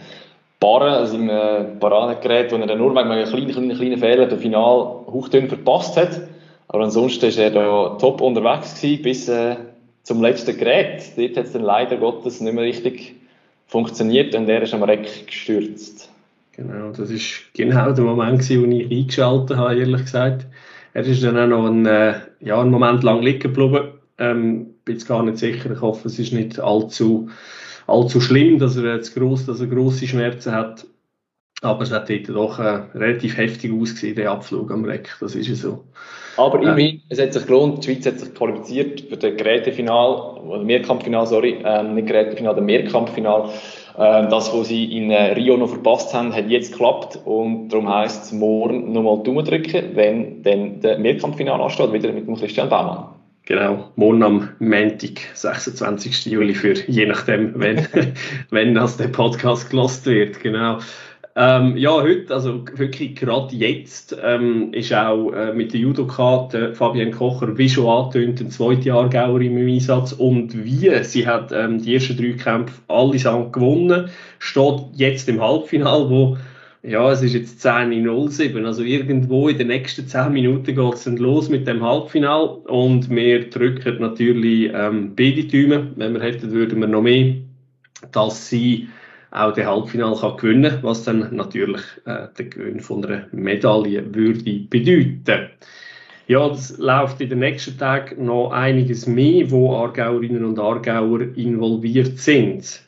[SPEAKER 3] Barren, also im äh, Paradegerät, wo er dann nur wegen einem kleinen, kleinen, kleinen Fehler das Final hauchdünn verpasst hat. Aber ansonsten war er da top unterwegs gewesen, bis äh, zum letzten Gerät. Dort hat es dann leider Gottes nicht mehr richtig funktioniert und er ist am Reck gestürzt.
[SPEAKER 2] Genau, das ist genau der Moment, wo ich eingeschaltet habe, ehrlich gesagt. Er ist dann auch noch einen, äh, ja, einen Moment lang liegen geblieben. Ähm, bin jetzt gar nicht sicher. Ich hoffe, es ist nicht allzu, allzu schlimm, dass er jetzt gross, dass er grosse Schmerzen hat. Aber es hat dort doch äh, relativ heftig ausgesehen, der Abflug am Reck. Das ist ja so.
[SPEAKER 3] Aber äh. immerhin, es hat sich gelohnt, die Schweiz hat sich qualifiziert für das Gerätefinal, oder Mehrkampffinal, sorry, ähm, nicht Gerätefinal, der Mehrkampffinal. Ähm, das, was sie in äh, Rio noch verpasst haben, hat jetzt geklappt und darum heisst es, morgen nochmal Daumen drücken, wenn dann der Mehrkampffinal ansteht, wieder mit dem Christian Baumann.
[SPEAKER 2] Genau, morgen am Montag, 26. Juli, für je nachdem, wenn, (laughs) wenn das der Podcast gelost wird. Genau. Ähm, ja, heute, also wirklich gerade jetzt, ähm, ist auch äh, mit der Judoka Fabienne Kocher, wie schon angetönt, ein zweiter Jahrgauer im Einsatz. Und wie, sie hat ähm, die ersten drei Kämpfe allesamt gewonnen, steht jetzt im Halbfinale, wo, ja, es ist jetzt 10.07, also irgendwo in den nächsten 10 Minuten geht es dann los mit dem Halbfinale. Und wir drücken natürlich ähm, beide Däume, wenn wir hätten, würden wir noch mehr, dass sie auch den Halbfinale kann gewinnen was dann natürlich äh, den Gewinn von einer Medaille würde bedeuten. Ja, das läuft in den nächsten Tagen noch einiges mehr, wo Aargauerinnen und Aargauer involviert sind.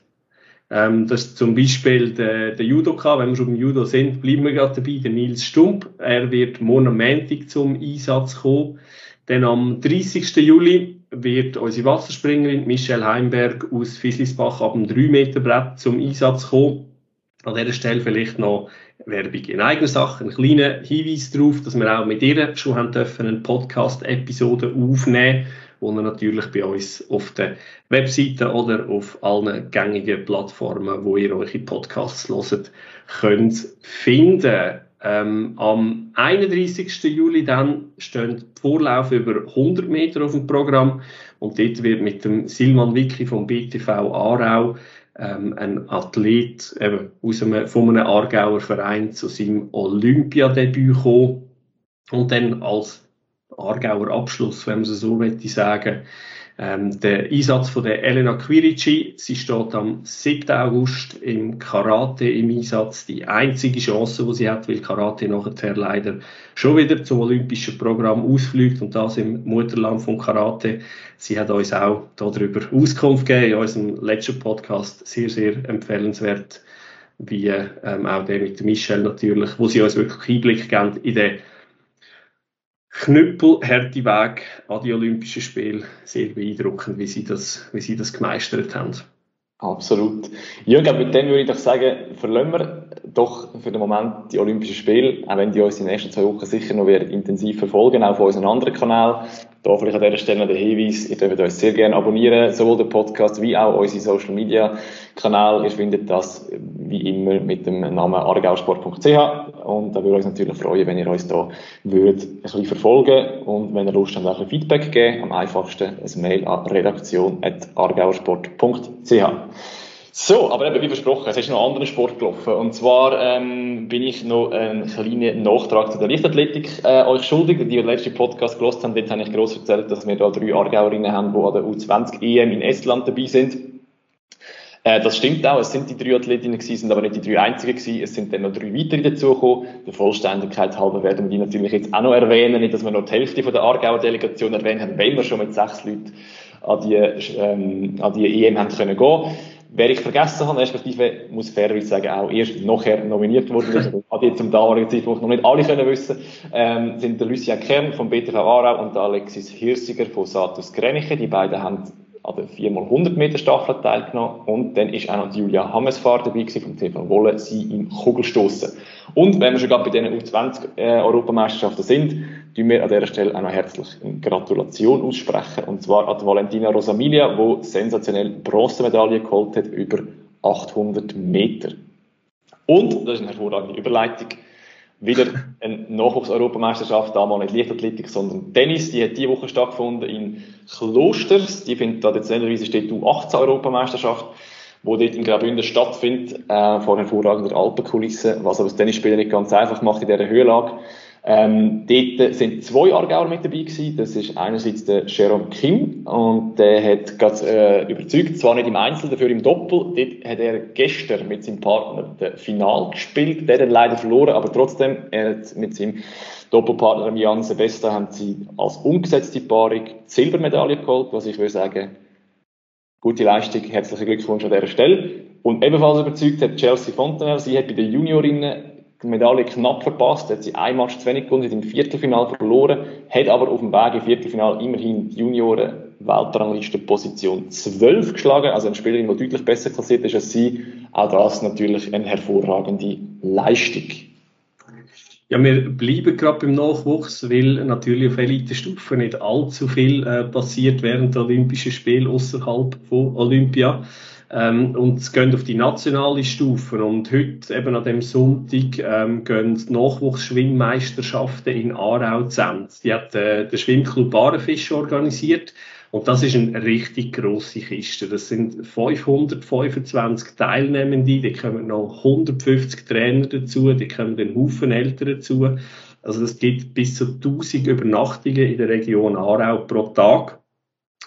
[SPEAKER 2] Ähm, das ist zum Beispiel der, der Judoka, wenn wir schon beim Judo sind, bleiben wir gerade dabei, der Nils Stump. Er wird morgen Montag zum Einsatz kommen. Dann am 30. Juli wird unsere Wasserspringerin Michelle Heimberg aus Fislisbach ab dem 3 Meter Brett zum Einsatz kommen. An dieser Stelle vielleicht noch Werbung in eigener Sache, einen kleinen Hinweis darauf, dass wir auch mit ihr schon haben dürfen, eine Podcast-Episode aufnehmen, wo ihr natürlich bei uns auf der Webseite oder auf allen gängigen Plattformen, wo ihr eure Podcasts hört, könnt finden. Ähm, am 31. Juli dann stehen Vorlauf über 100 Meter auf dem Programm und dort wird mit dem Silman Wicki vom BTV Aarau ähm, ein Athlet eben aus einem, von einem Aargauer Verein zu seinem Olympiadebüt kommen und dann als Aargauer Abschluss, wenn man es so möchte sagen, ähm, der Einsatz von der Elena Quirici, sie steht am 7. August im Karate im Einsatz. Die einzige Chance, die sie hat, weil Karate nachher leider schon wieder zum olympischen Programm ausfliegt und das im Mutterland von Karate. Sie hat uns auch darüber Auskunft gegeben in unserem letzten Podcast. Sehr, sehr empfehlenswert, wie ähm, auch der mit Michelle natürlich, wo sie uns wirklich Einblick geben in den knüppelharte Weg an die Olympischen Spiele. Sehr beeindruckend, wie sie das, wie sie das gemeistert haben.
[SPEAKER 3] Absolut. Glaube, mit dem würde ich doch sagen, verlassen wir doch für den Moment die Olympischen Spiele, auch wenn die uns in den nächsten zwei Wochen sicher noch werden intensiv verfolgen, auch auf unserem anderen Kanal. Da vielleicht an dieser Stelle der Hinweis, ihr dürft uns sehr gerne abonnieren, sowohl den Podcast wie auch unsere Social Media Kanal. Ihr findet das wie immer mit dem Namen argausport.ch und da würde uns natürlich freuen, wenn ihr uns da würdet ein bisschen verfolgen und wenn ihr Lust habt, auch ein Feedback geben, am einfachsten ein Mail an redaktion.argausport.ch. So, aber eben wie versprochen, es ist noch ein anderer Sport gelaufen. Und zwar ähm, bin ich noch einen kleinen Nachtrag zu der Leichtathletik äh, euch schuldig. Die, die den letzten Podcast gelost haben, dort habe ich gross erzählt, dass wir da drei Aargauerinnen haben, die an der U20 EM in Estland dabei sind. Äh, das stimmt auch, es sind die drei Athletinnen gewesen, sind aber nicht die drei einzigen gewesen. Es sind dann noch drei weitere dazugekommen. Der Vollständigkeit halber werden wir die natürlich jetzt auch noch erwähnen. Nicht, dass wir noch die Hälfte von der Aargauer Delegation erwähnt haben, wenn wir schon mit sechs Leuten an die, ähm, an die EM haben können gehen. Wer ich vergessen habe, respektive muss fairerweise sagen, auch erst nachher nominiert worden ist, (laughs) hat jetzt zum damaligen Zeitpunkt noch nicht alle können wissen, ähm, sind der Lucien Kern vom BTV Aarau und der Alexis Hirsiger von Satus Greniche. Die beiden haben an der 4x100 Meter Staffel teilgenommen und dann ist auch noch Julia Hammesfahr dabei vom TV Wolle, sie im Kugelstoßen. Und wenn wir schon gerade bei diesen U20 äh, sind, tun wir an dieser Stelle auch noch herzlich eine Gratulation aussprechen und zwar an Valentina Rosamilia, die sensationell Bronzemedaille geholt hat über 800 Meter. Und, das ist eine hervorragende Überleitung, wieder eine Nachwuchs-Europameisterschaft, damals nicht Leichtathletik, sondern Tennis. Die hat diese Woche stattgefunden in Klosters. Die findet traditionellerweise steht U18-Europameisterschaft, wo dort in Graubünden stattfindet, äh, vor hervorragender Alpenkulisse, was aber das Tennisspielen nicht ganz einfach macht in dieser Höhenlage. Ähm, dort sind zwei Aargauer mit dabei gewesen. Das ist einerseits der Jerome Kim und der hat ganz äh, überzeugt, zwar nicht im Einzel, dafür im Doppel. Dort hat er gestern mit seinem Partner das Final gespielt. Der hat leider verloren, aber trotzdem, er hat mit seinem Doppelpartner Jan Sebesta haben sie als umgesetzte Paarung die Silbermedaille geholt, was ich würde sagen, gute Leistung, herzlichen Glückwunsch an dieser Stelle. Und ebenfalls überzeugt hat Chelsea Fontenelle, sie hat bei den Juniorinnen die Medaille knapp verpasst, hat sie ein Match zu wenig gewonnen, hat im Viertelfinal verloren, hat aber auf dem Weg im Viertelfinal immerhin die Junioren Weltrangliste Position 12 geschlagen, also eine Spielerin, die deutlich besser klassiert ist als sie. Auch das natürlich eine hervorragende Leistung.
[SPEAKER 2] Ja, wir bleiben gerade beim Nachwuchs, weil natürlich auf Elite-Stufe nicht allzu viel äh, passiert während der Olympischen Spiele außerhalb von Olympia. Ähm, und es geht auf die nationale Stufe. Und heute, eben an dem Sonntag, ähm, gehen die Nachwuchsschwimmmeisterschaften in Aarau zusammen. Die hat äh, der Schwimmclub Baarenfisch organisiert. Und das ist eine richtig grosse Kiste. Das sind 525 Teilnehmende, die kommen noch 150 Trainer dazu, die kommen einen Haufen Eltern dazu. Also das gibt bis zu 1000 Übernachtungen in der Region Aarau pro Tag.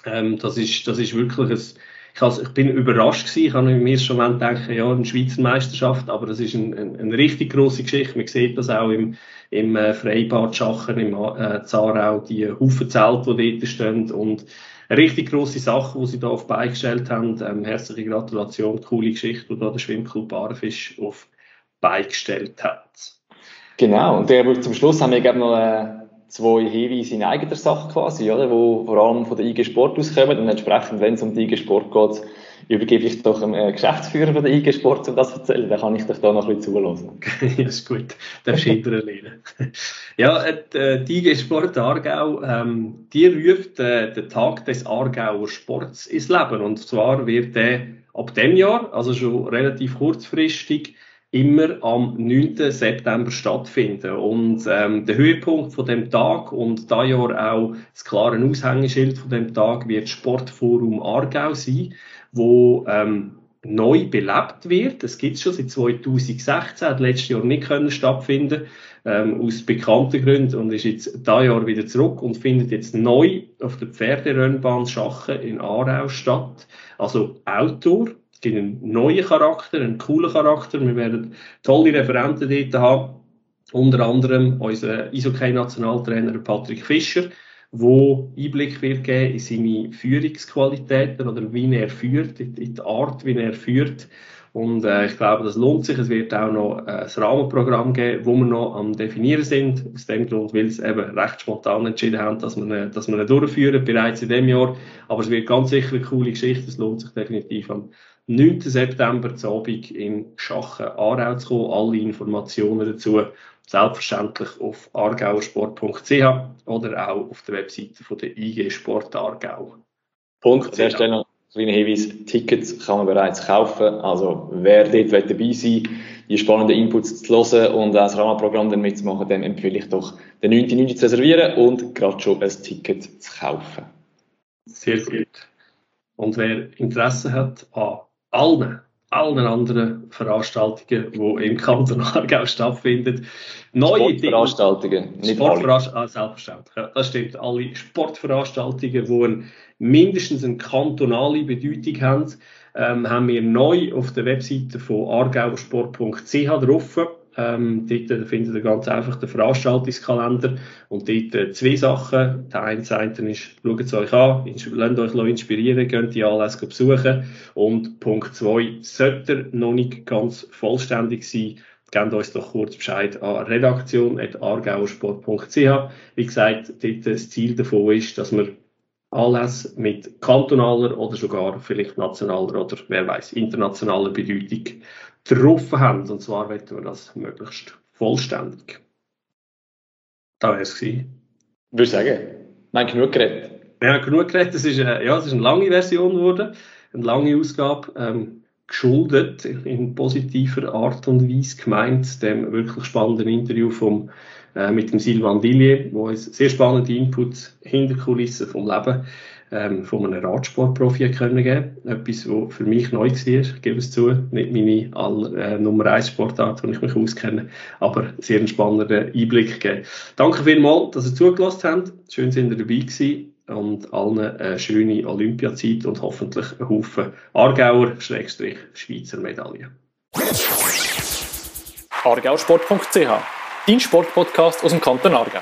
[SPEAKER 2] Ähm, das, ist, das ist wirklich ein also, ich bin überrascht gewesen. Ich habe mir schon mal gedacht, ja, eine Schweizer Meisterschaft, aber das ist ein, ein, eine richtig große Geschichte. Man sieht das auch im, im äh, Freibad Schachen, im äh, Zarau, die Haufen Zelte, die dort stehen und eine richtig grosse Sache, die sie da auf beigestellt haben. Ähm, herzliche Gratulation, coole Geschichte, die da der Schwimmclub Barefisch auf beigestellt hat.
[SPEAKER 3] Genau, und der, zum Schluss haben wir gerne noch äh, zwei Hinweise in eigener Sache quasi, oder, wo vor allem von der IG Sport auskommen und entsprechend, wenn es um die IG Sport geht, übergebe ich doch dem äh, Geschäftsführer von der IG Sport, um das zu erzählen. Dann kann ich dich da noch ein bisschen zulassen. (laughs)
[SPEAKER 2] ja, ist gut. Darfst du hinterher ja, äh, die IG Sport Aargau, ähm, die ruft äh, den Tag des Aargauer Sports ins Leben. Und zwar wird der ab dem Jahr, also schon relativ kurzfristig, immer am 9. September stattfinden. Und ähm, der Höhepunkt von dem Tag und da Jahr auch das klare Aushängeschild von dem Tag wird Sportforum Aargau sein, wo ähm, neu belebt wird. Das gibt es schon seit 2016, hat letztes Jahr nicht können stattfinden ähm, aus bekannten Gründen und ist jetzt da Jahr wieder zurück und findet jetzt neu auf der Pferderennbahn Schachen in Aarau statt. Also Outdoor gibt einen neuen Charakter, einen coolen Charakter. Wir werden tolle Referenten dort haben. Unter anderem unser Eishockey-Nationaltrainer Patrick Fischer, wo Einblick wird geben in seine Führungsqualitäten oder wie er führt, in die Art, wie er führt. Und äh, ich glaube, das lohnt sich. Es wird auch noch äh, ein Rahmenprogramm geben, wo wir noch am definieren sind. Aus dem Grund, weil es eben recht spontan entschieden haben, dass wir, dass wir ihn durchführen, bereits in dem Jahr. Aber es wird ganz sicher eine coole Geschichte. Es lohnt sich definitiv am 9. September zu Abend in Schachen Aarau zu kommen. Alle Informationen dazu selbstverständlich auf argauersport.ch oder auch auf der Webseite von der IG Sport Aargau.
[SPEAKER 3] Punkt. Stelle noch ein kleiner Hinweis. Tickets kann man bereits kaufen. Also, wer dort dabei sein die spannenden Inputs zu hören und das Rahmenprogramm dann mitzumachen, dem empfehle ich doch, den 9.9. zu reservieren und gerade schon ein Ticket zu kaufen.
[SPEAKER 2] Sehr gut. Und wer Interesse hat an allen, allen anderen Veranstaltungen, die im Kanton Aargau stattfinden.
[SPEAKER 3] Neue Sportveranstaltungen,
[SPEAKER 2] nicht Sportveranstaltungen, ah, selbstverständlich. Ja, das stimmt. Alle Sportveranstaltungen, die ein, mindestens eine kantonale Bedeutung haben, ähm, haben wir neu auf der Webseite von argauersport.ch drauf. Ähm, dort findet ihr ganz einfach den Veranstaltungskalender und dort äh, zwei Sachen. Der eine Seite ist, schaut es euch an, lasst euch inspirieren, könnt die Anlässe besuchen. Und Punkt zwei, sollte noch nicht ganz vollständig sein, gebt uns doch kurz Bescheid an redaktion.argauersport.ch. Wie gesagt, dort das Ziel davon ist, dass wir Anlässe mit kantonaler oder sogar vielleicht nationaler oder wer weiß internationaler Bedeutung getroffen haben. Und zwar wollen wir das möglichst vollständig. Da wäre es gewesen.
[SPEAKER 3] Würde ich sagen. Nein, genug geredet.
[SPEAKER 2] Ja, genug geredet. Das ist, äh, ja, das ist eine lange Version geworden. Eine lange Ausgabe. Ähm, geschuldet in positiver Art und Weise gemeint, dem wirklich spannenden Interview vom, äh, mit dem Silvan Dillier, wo uns sehr spannende Inputs hinter Kulissen vom Leben ähm, von einem Radsportprofi können geben Etwas, was für mich neu war, ich gebe es zu. Nicht meine aller, äh, Nummer 1 Sportart, wo ich mich auskenne, aber sehr einen spannenden Einblick gegeben. Danke vielmals, dass ihr zugelassen habt. Schön, dass ihr dabei gewesen und allen eine schöne Olympiazeit und hoffentlich einen Haufen Aargauer, Schrägstrich, Schweizer Medaillen.
[SPEAKER 1] argausport.ch, dein Sportpodcast aus dem Kanton Aargau.